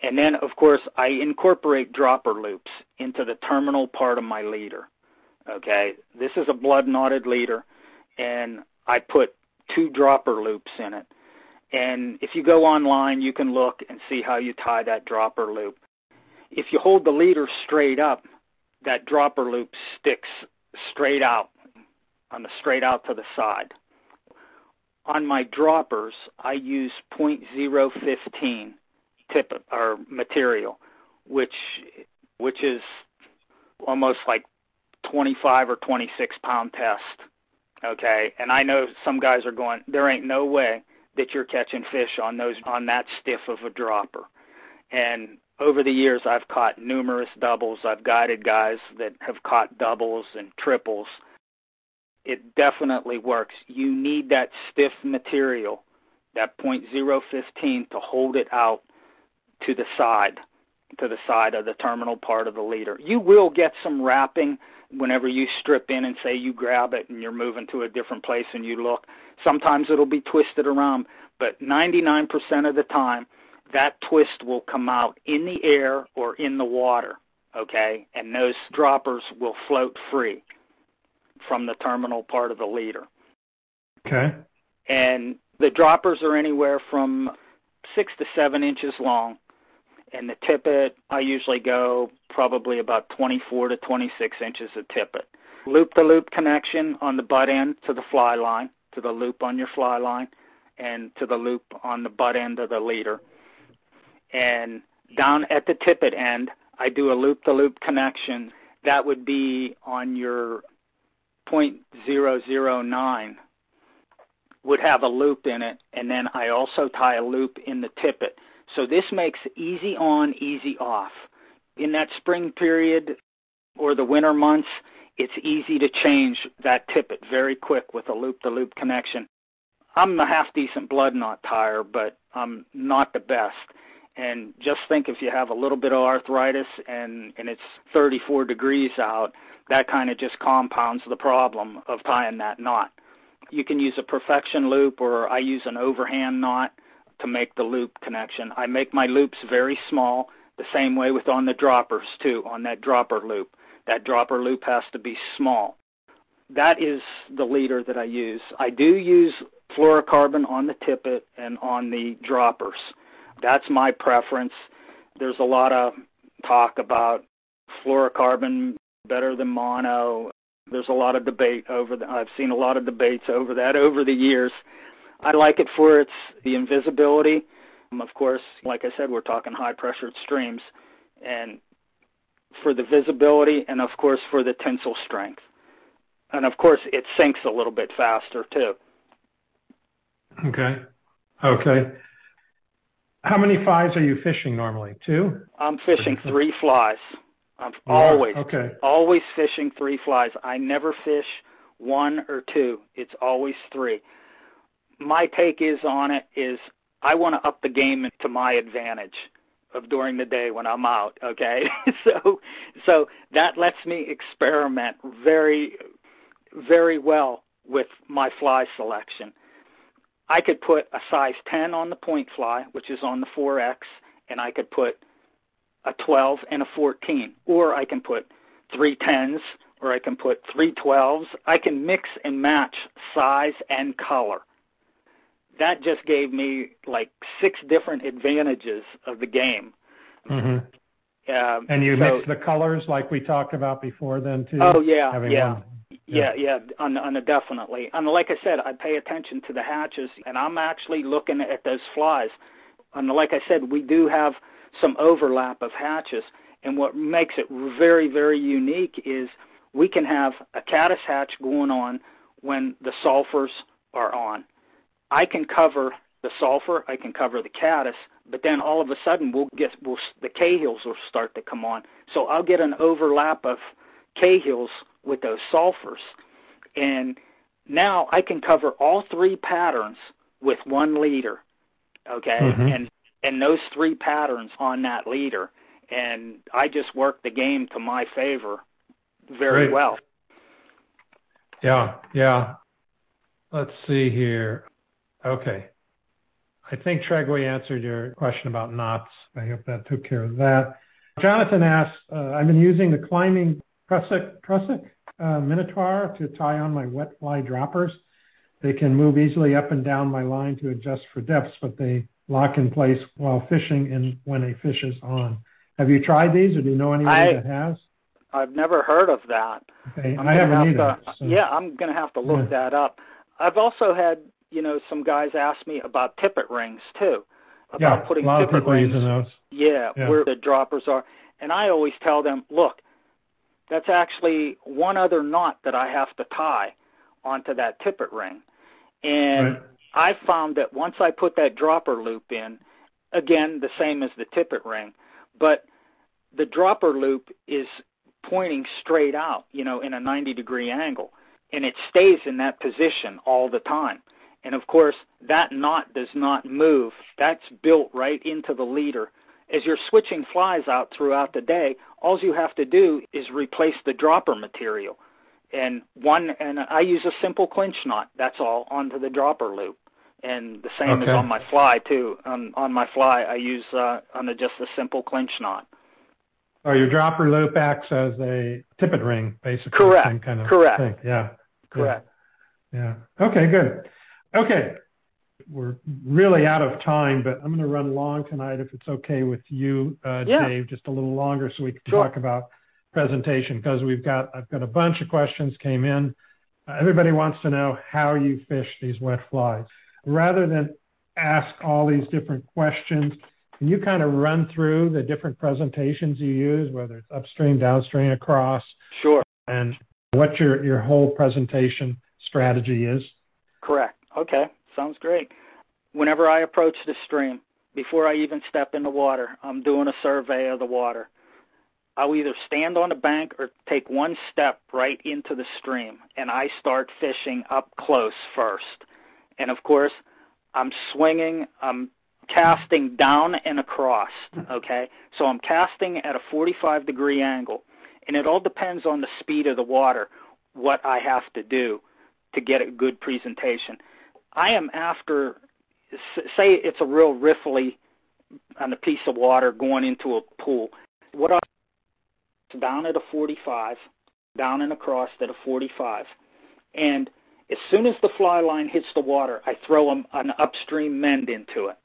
And then, of course, I incorporate dropper loops into the terminal part of my leader. Okay, this is a blood knotted leader, and I put two dropper loops in it. And if you go online, you can look and see how you tie that dropper loop. If you hold the leader straight up, that dropper loop sticks straight out, on the straight out to the side. On my droppers, I use .015 tip or material, which which is almost like 25 or 26 pound test. Okay, and I know some guys are going. There ain't no way that you're catching fish on those on that stiff of a dropper. And over the years, I've caught numerous doubles. I've guided guys that have caught doubles and triples. It definitely works. You need that stiff material, that .015, to hold it out to the side, to the side of the terminal part of the leader. You will get some wrapping whenever you strip in and say you grab it and you're moving to a different place and you look. Sometimes it'll be twisted around, but 99% of the time, that twist will come out in the air or in the water, okay? And those droppers will float free from the terminal part of the leader. Okay. And the droppers are anywhere from six to seven inches long and the tippet, I usually go probably about 24 to 26 inches of tippet. Loop-the-loop connection on the butt end to the fly line, to the loop on your fly line, and to the loop on the butt end of the leader. And down at the tippet end, I do a loop-to-loop connection. That would be on your .009 would have a loop in it, and then I also tie a loop in the tippet. So this makes easy on, easy off. In that spring period or the winter months, it's easy to change that tippet very quick with a loop-the-loop connection. I'm a half-decent blood knot tyer, but I'm not the best. And just think if you have a little bit of arthritis and, and it's 34 degrees out, that kind of just compounds the problem of tying that knot. You can use a perfection loop or I use an overhand knot to make the loop connection. I make my loops very small, the same way with on the droppers too, on that dropper loop. That dropper loop has to be small. That is the leader that I use. I do use fluorocarbon on the tippet and on the droppers. That's my preference. There's a lot of talk about fluorocarbon better than mono. There's a lot of debate over that. I've seen a lot of debates over that over the years. I like it for its the invisibility. Um, of course, like I said, we're talking high pressured streams, and for the visibility, and of course for the tensile strength, and of course it sinks a little bit faster too. Okay. Okay. How many flies are you fishing normally? Two? I'm fishing three flies. I'm always okay. always fishing three flies. I never fish one or two. It's always three my take is on it is I want to up the game to my advantage of during the day when I'm out. Okay, so so that lets me experiment very very well with my fly selection. I could put a size 10 on the point fly, which is on the 4X, and I could put a 12 and a 14, or I can put three 10s, or I can put three 12s. I can mix and match size and color that just gave me like six different advantages of the game. Mm-hmm. Um, and you so, mix the colors like we talked about before, then too. Oh yeah, yeah. One. Yeah, yeah, on, on definitely. And like I said, I pay attention to the hatches, and I'm actually looking at those flies. And like I said, we do have some overlap of hatches. And what makes it very, very unique is we can have a caddis hatch going on when the sulfurs are on. I can cover the sulfur, I can cover the caddis, but then all of a sudden we'll get we'll, the Cahills will start to come on. So I'll get an overlap of Cahills with those sulfurs, and now I can cover all three patterns with one leader, okay, mm-hmm. and and those three patterns on that leader, and I just work the game to my favor very Great. well. Yeah, yeah. Let's see here. Okay. I think Tregway answered your question about knots. I hope that took care of that. Jonathan asked, uh, I've been using the climbing prusik, prusik uh, Minotaur to tie on my wet fly droppers. They can move easily up and down my line to adjust for depths, but they lock in place while fishing and when a fish is on. Have you tried these, or do you know anybody I, that has? I've never heard of that. Okay, I haven't have either. To, so. Yeah, I'm going to have to look yeah. that up. I've also had, you know, some guys ask me about tippet rings too, about yeah, putting a lot tippet of people rings. Using those. Yeah, yeah, where the droppers are, and I always tell them, look, that's actually one other knot that I have to tie onto that tippet ring. And right. I found that once I put that dropper loop in, again, the same as the tippet ring, but the dropper loop is pointing straight out, you know, in a 90 degree angle. And it stays in that position all the time. And of course, that knot does not move. That's built right into the leader as you're switching flies out throughout the day, all you have to do is replace the dropper material. And one, and I use a simple clinch knot. That's all onto the dropper loop. And the same okay. is on my fly too. On on my fly, I use uh, on a, just a simple clinch knot. Oh, your dropper loop acts as a tippet ring, basically. Correct. Kind of Correct. Thing. Yeah. Correct. Yeah. yeah. Okay. Good. Okay we're really out of time, but I'm going to run long tonight if it's okay with you, uh, yeah. Dave, just a little longer so we can sure. talk about presentation because we've got I've got a bunch of questions came in. Uh, everybody wants to know how you fish these wet flies. Rather than ask all these different questions, can you kind of run through the different presentations you use, whether it's upstream, downstream, across? Sure. And what your your whole presentation strategy is? Correct. Okay. Sounds great. Whenever I approach the stream, before I even step in the water, I'm doing a survey of the water. I'll either stand on the bank or take one step right into the stream, and I start fishing up close first. And of course, I'm swinging, I'm casting down and across, okay? So I'm casting at a 45 degree angle, and it all depends on the speed of the water, what I have to do to get a good presentation. I am after, say it's a real riffly on a piece of water going into a pool. What I down at a 45, down and across at a 45, and as soon as the fly line hits the water, I throw an upstream mend into it.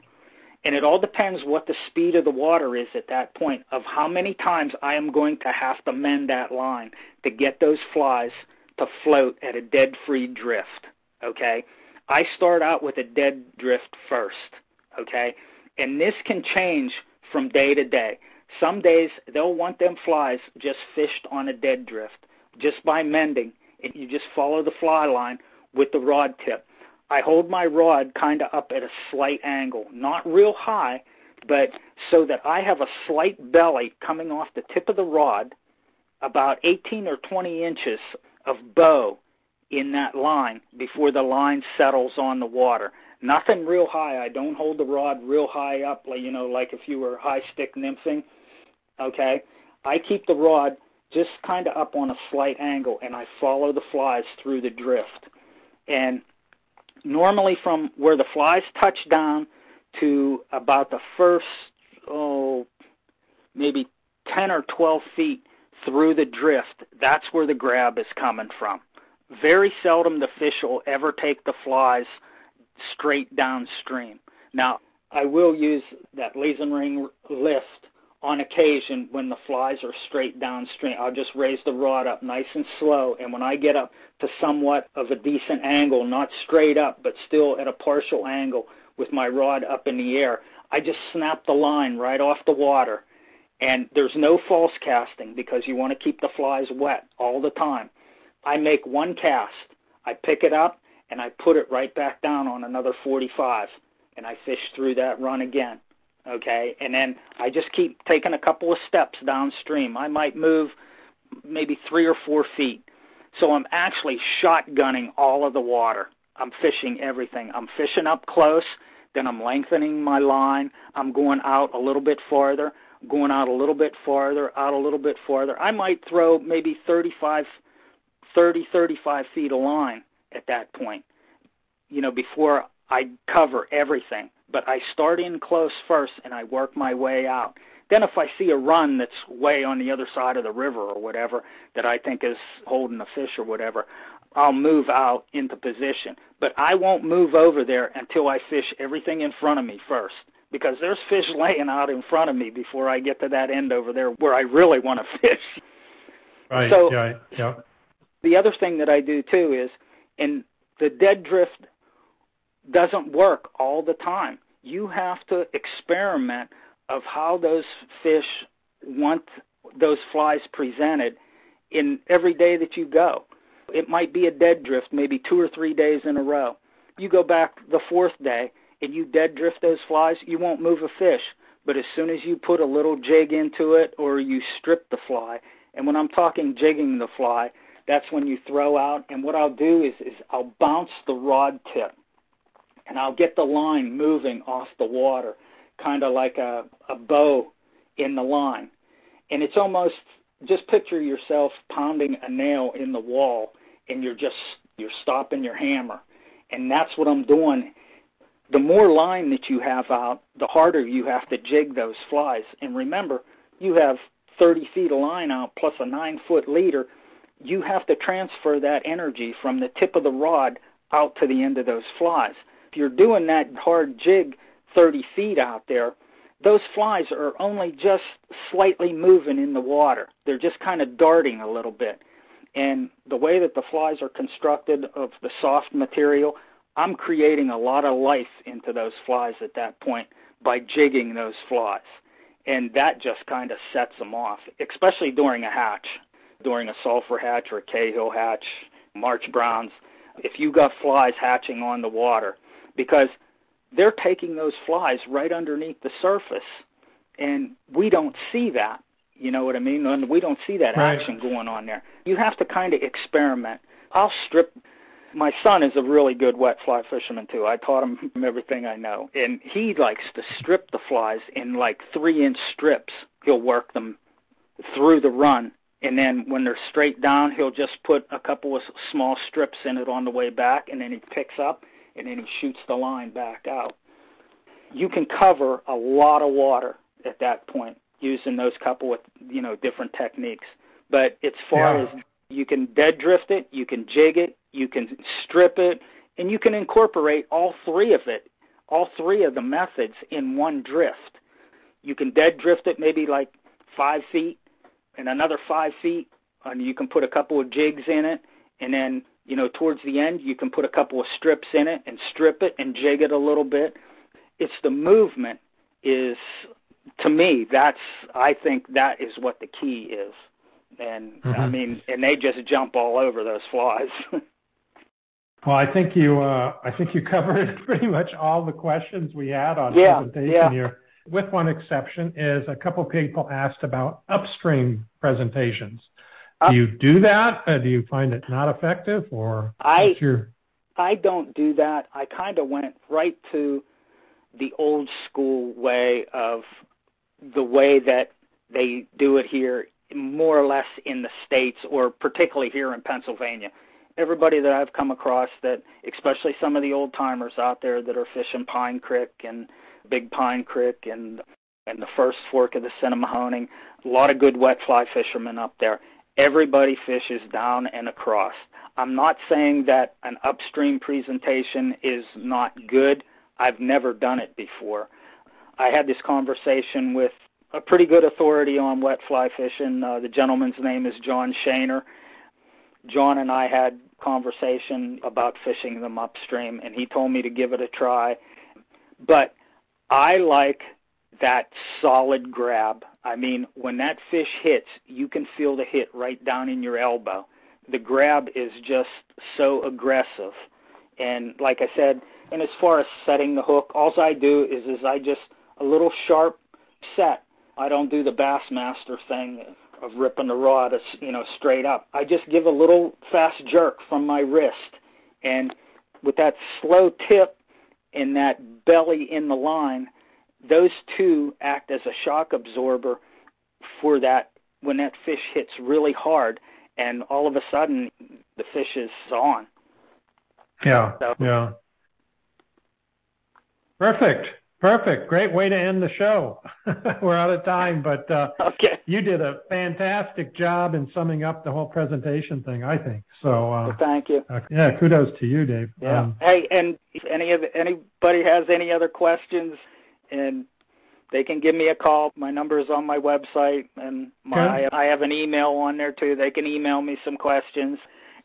And it all depends what the speed of the water is at that point of how many times I am going to have to mend that line to get those flies to float at a dead free drift. Okay? I start out with a dead drift first, okay? And this can change from day to day. Some days they'll want them flies just fished on a dead drift, just by mending. And you just follow the fly line with the rod tip. I hold my rod kind of up at a slight angle, not real high, but so that I have a slight belly coming off the tip of the rod, about 18 or 20 inches of bow in that line before the line settles on the water. Nothing real high. I don't hold the rod real high up, like you know, like if you were high stick nymphing. Okay, I keep the rod just kind of up on a slight angle, and I follow the flies through the drift. And normally, from where the flies touch down to about the first, oh, maybe 10 or 12 feet through the drift, that's where the grab is coming from very seldom the fish will ever take the flies straight downstream. Now, I will use that ring lift on occasion when the flies are straight downstream. I'll just raise the rod up nice and slow, and when I get up to somewhat of a decent angle, not straight up, but still at a partial angle with my rod up in the air, I just snap the line right off the water And there's no false casting because you want to keep the flies wet all the time. I make one cast. I pick it up and I put it right back down on another 45 and I fish through that run again. Okay, and then I just keep taking a couple of steps downstream. I might move maybe three or four feet. So I'm actually shotgunning all of the water. I'm fishing everything. I'm fishing up close, then I'm lengthening my line. I'm going out a little bit farther, going out a little bit farther, out a little bit farther. I might throw maybe 35, 30, 35 feet of line at that point, you know, before I cover everything. But I start in close first and I work my way out. Then if I see a run that's way on the other side of the river or whatever that I think is holding a fish or whatever, I'll move out into position. But I won't move over there until I fish everything in front of me first because there's fish laying out in front of me before I get to that end over there where I really want to fish. Right. So yeah, yeah. The other thing that I do too is in the dead drift doesn't work all the time. You have to experiment of how those fish want those flies presented in every day that you go. It might be a dead drift, maybe two or three days in a row. You go back the fourth day and you dead drift those flies, you won't move a fish. But as soon as you put a little jig into it or you strip the fly, and when I'm talking jigging the fly, that's when you throw out. And what I'll do is, is I'll bounce the rod tip and I'll get the line moving off the water kind of like a, a bow in the line. And it's almost, just picture yourself pounding a nail in the wall and you're just, you're stopping your hammer. And that's what I'm doing. The more line that you have out, the harder you have to jig those flies. And remember, you have 30 feet of line out plus a 9-foot leader. You have to transfer that energy from the tip of the rod out to the end of those flies. If you're doing that hard jig 30 feet out there, those flies are only just slightly moving in the water. They're just kind of darting a little bit. And the way that the flies are constructed of the soft material, I'm creating a lot of life into those flies at that point by jigging those flies. And that just kind of sets them off, especially during a hatch, during a sulfur hatch or a Cahill hatch, March Browns, if you got flies hatching on the water. Because they're taking those flies right underneath the surface, and we don't see that. You know what I mean? And we don't see that right. action going on there. You have to kind of experiment. I'll strip. My son is a really good wet fly fisherman too. I taught him everything I know, and he likes to strip the flies in like three-inch strips. He'll work them through the run, and then when they're straight down, he'll just put a couple of small strips in it on the way back, and then he picks up and then he shoots the line back out. You can cover a lot of water at that point using those couple of you know different techniques. But as far yeah. as you can dead drift it, you can jig it, you can strip it, and you can incorporate all three of it, all three of the methods in one drift. You can dead drift it maybe like five feet and another five feet, and you can put a couple of jigs in it, and then you know, towards the end, you can put a couple of strips in it and strip it and jig it a little bit. It's the movement is, to me, that's, I think that is what the key is. And mm-hmm. I mean, and they just jump all over those flies. well, I think you, uh, I think you covered pretty much all the questions we had on yeah, presentation yeah. here. With one exception, is a couple people asked about upstream presentations do you do that? Uh, do you find it not effective, or I your... I don't do that. I kind of went right to the old school way of the way that they do it here, more or less in the states, or particularly here in Pennsylvania. Everybody that I've come across that, especially some of the old timers out there that are fishing Pine Creek and Big Pine Creek and and the first fork of the Sinnemahoning, a lot of good wet fly fishermen up there everybody fishes down and across. I'm not saying that an upstream presentation is not good. I've never done it before. I had this conversation with a pretty good authority on wet fly fishing. Uh, the gentleman's name is John Shaner. John and I had conversation about fishing them upstream, and he told me to give it a try. But I like that solid grab. I mean, when that fish hits, you can feel the hit right down in your elbow. The grab is just so aggressive. And like I said, and as far as setting the hook, all I do is is I just a little sharp set. I don't do the Bassmaster thing of ripping the rod, you know, straight up. I just give a little fast jerk from my wrist, and with that slow tip and that belly in the line, those two act as a shock absorber for that when that fish hits really hard, and all of a sudden the fish is on. Yeah, so, yeah. Perfect. Perfect. Great way to end the show. We're out of time, but uh, okay. you did a fantastic job in summing up the whole presentation thing. I think so. Uh, well, thank you. Uh, yeah, kudos to you, Dave. Yeah. Um, hey, and if any of anybody has any other questions, and they can give me a call. My number is on my website, and my I have an email on there too. They can email me some questions.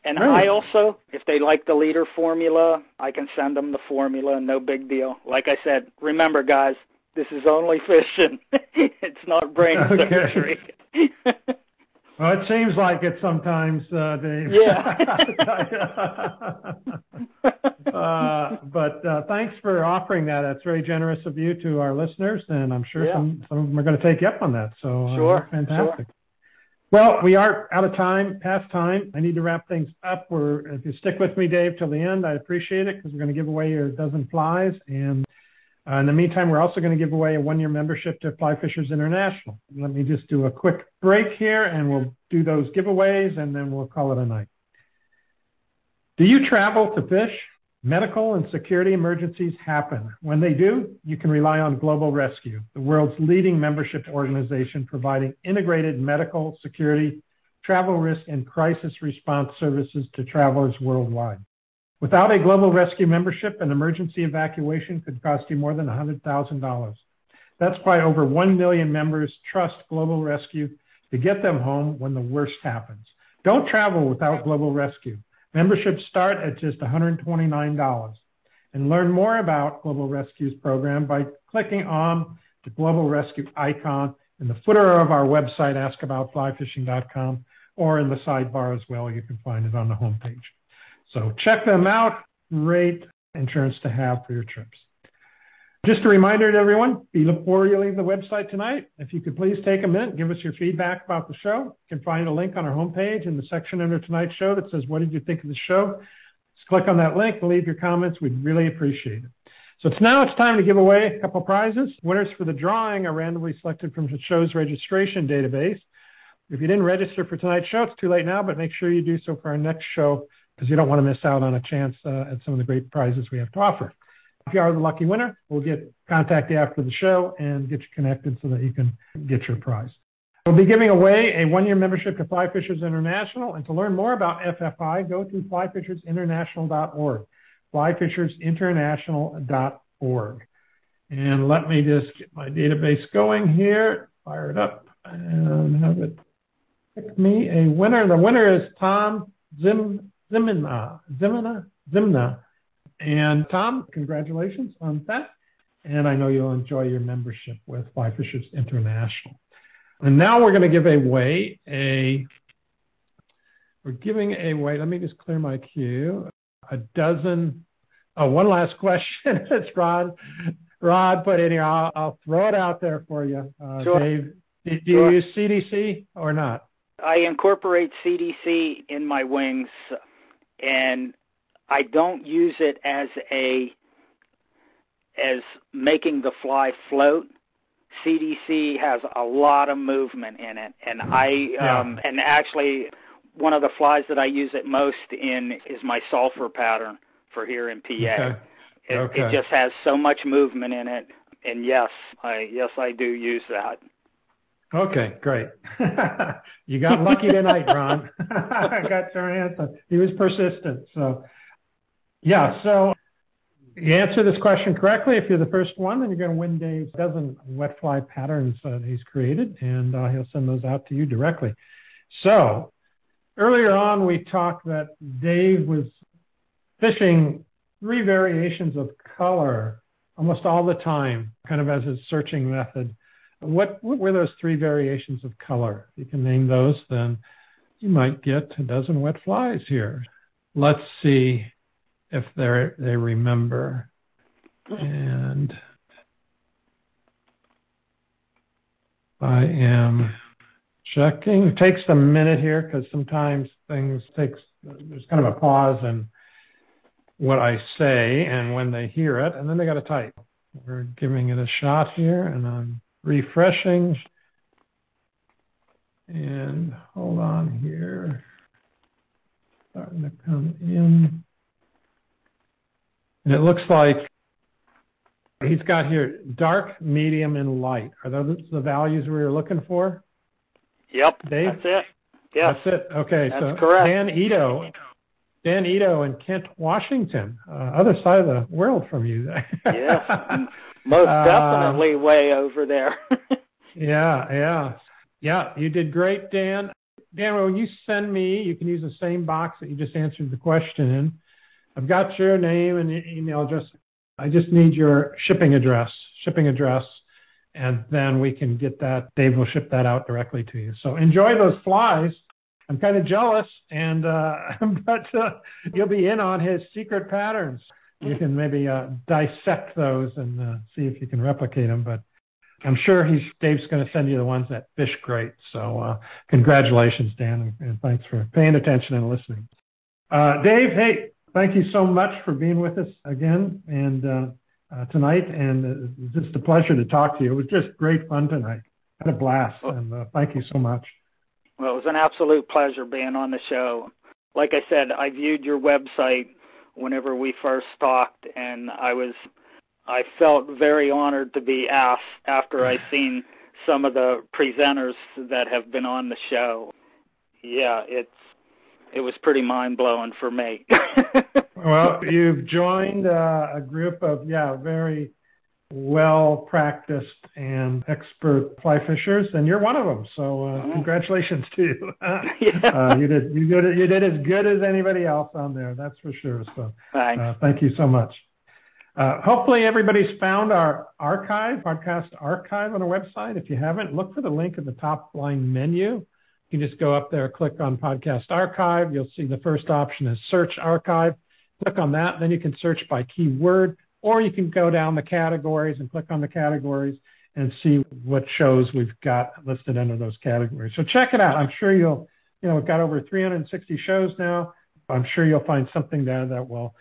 And. I also, if they like the leader formula, I can send them the formula. No big deal. Like I said, remember, guys, this is only fishing. it's not brain surgery. well, it seems like it sometimes, uh, Dave. Yeah. uh, but uh, thanks for offering that. That's very generous of you to our listeners, and I'm sure yeah. some, some of them are going to take you up on that. So uh, sure, fantastic. Sure. Well, we are out of time, past time. I need to wrap things up. We're, if you stick with me, Dave, till the end, I appreciate it because we're going to give away a dozen flies. And uh, in the meantime, we're also going to give away a one-year membership to Fly Fishers International. Let me just do a quick break here, and we'll do those giveaways, and then we'll call it a night. Do you travel to fish? Medical and security emergencies happen. When they do, you can rely on Global Rescue, the world's leading membership organization providing integrated medical, security, travel risk, and crisis response services to travelers worldwide. Without a Global Rescue membership, an emergency evacuation could cost you more than $100,000. That's why over 1 million members trust Global Rescue to get them home when the worst happens. Don't travel without Global Rescue. Memberships start at just $129. And learn more about Global Rescue's program by clicking on the Global Rescue icon in the footer of our website, askaboutflyfishing.com, or in the sidebar as well. You can find it on the homepage. So check them out. Great insurance to have for your trips. Just a reminder to everyone, before you leave the website tonight, if you could please take a minute, give us your feedback about the show. You can find a link on our homepage in the section under tonight's show that says, what did you think of the show? Just click on that link leave your comments. We'd really appreciate it. So it's now it's time to give away a couple prizes. Winners for the drawing are randomly selected from the show's registration database. If you didn't register for tonight's show, it's too late now, but make sure you do so for our next show because you don't want to miss out on a chance uh, at some of the great prizes we have to offer. If you are the lucky winner, we'll get contact after the show and get you connected so that you can get your prize. We'll be giving away a one-year membership to Fly Fishers International, and to learn more about FFI, go to flyfishersinternational.org, flyfishersinternational.org. And let me just get my database going here, fire it up, and have it pick me a winner. The winner is Tom Zim, Zimina, Zimina, Zimna and Tom, congratulations on that. And I know you'll enjoy your membership with Fly Fishers International. And now we're going to give away a, we're giving away, let me just clear my queue, a dozen, oh, one last question. it's Rod. Rod put in here. I'll, I'll throw it out there for you. Uh, sure. Dave, do, do sure. you use CDC or not? I incorporate CDC in my wings, and I don't use it as a as making the fly float. CDC has a lot of movement in it, and I yeah. um, and actually one of the flies that I use it most in is my sulfur pattern for here in PA. Okay. It, okay. it just has so much movement in it, and yes, I yes I do use that. Okay, great. you got lucky tonight, Ron. I got your answer. He was persistent, so yeah, so you answer this question correctly. If you're the first one, then you're going to win Dave's dozen wet fly patterns that he's created, and uh, he'll send those out to you directly. So earlier on, we talked that Dave was fishing three variations of color almost all the time, kind of as a searching method. What, what were those three variations of color? If you can name those, then you might get a dozen wet flies here. Let's see if they they remember. Mm-hmm. And I am checking. It takes a minute here because sometimes things takes there's kind of a pause in what I say and when they hear it, and then they got to type. We're giving it a shot here, and I'm refreshing. And hold on here. Starting to come in. And it looks like he's got here dark, medium, and light. Are those the values we were looking for? Yep, Dave? that's it. Yeah, That's it. Okay, That's so correct. Dan Ito, Dan Ito in Kent, Washington, uh, other side of the world from you. yes, most Uh, definitely way over there. Yeah, yeah. Yeah, you did great, Dan. Dan, when you send me, you can use the same box that you just answered the question in. I've got your name and e- email address. I just need your shipping address, shipping address, and then we can get that. Dave will ship that out directly to you. So enjoy those flies. I'm kind of jealous, and uh, but uh, you'll be in on his secret patterns. You can maybe uh, dissect those and uh, see if you can replicate them. But I'm sure he's Dave's going to send you the ones that fish great. So uh, congratulations, Dan, and thanks for paying attention and listening. Uh, Dave, hey, thank you so much for being with us again and uh, uh, tonight. And it's just a pleasure to talk to you. It was just great fun tonight. Had a blast, and uh, thank you so much. Well, it was an absolute pleasure being on the show. Like I said, I viewed your website whenever we first talked, and I was, I felt very honored to be asked after I seen some of the presenters that have been on the show. Yeah, it's, it was pretty mind blowing for me. Well, you've joined uh, a group of yeah very well practiced and expert fly fishers, and you're one of them. So uh, Mhm. congratulations to you. yeah. uh, you did you did you did as good as anybody else on there. That's for sure. So Thanks. uh, thank you so much. Uh, hopefully everybody's found our archive, podcast archive on our website. If you haven't, look for the link at the top line menu. You can just go up there, click on podcast archive. You'll see the first option is search archive. Click on that. Then you can search by keyword, or you can go down the categories and click on the categories and see what shows we've got listed under those categories. So check it out. I'm sure you'll, you know, we've got over 360 shows now. I'm sure you'll find something there that will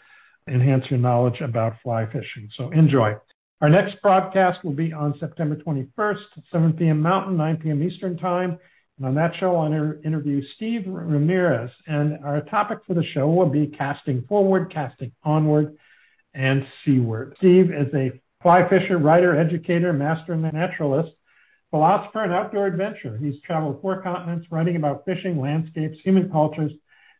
enhance your knowledge about fly fishing. So enjoy. Our next broadcast will be on September 21st, 7 p.m. Mountain, 9 p.m. Eastern Time. And on that show, I'll inter- interview Steve Ramirez. And our topic for the show will be casting forward, casting onward, and seaward. Steve is a fly fisher, writer, educator, master naturalist, philosopher, and outdoor adventurer. He's traveled four continents writing about fishing, landscapes, human cultures,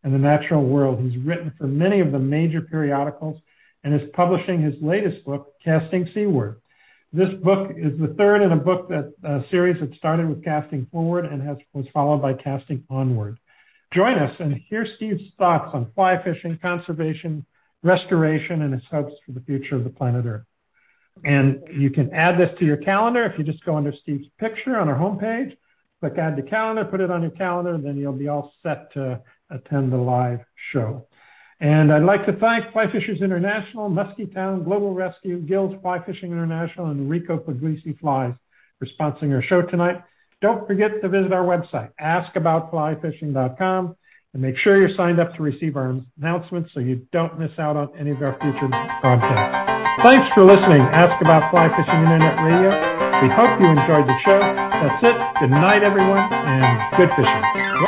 and the natural world. He's written for many of the major periodicals and is publishing his latest book, Casting Seaward. This book is the third in a book that a series that started with Casting Forward and has was followed by Casting Onward. Join us and hear Steve's thoughts on fly fishing, conservation, restoration, and his hopes for the future of the planet Earth. And you can add this to your calendar if you just go under Steve's picture on our homepage, click add to calendar, put it on your calendar, then you'll be all set to attend the live show. And I'd like to thank Fly Fishers International, Muskie Town, Global Rescue, Gills Fly Fishing International, and Enrico Puglisi Flies for sponsoring our show tonight. Don't forget to visit our website, askaboutflyfishing.com, and make sure you're signed up to receive our announcements so you don't miss out on any of our future broadcasts. Thanks for listening, Ask About Fly Fishing Internet Radio. We hope you enjoyed the show. That's it. Good night, everyone, and good fishing.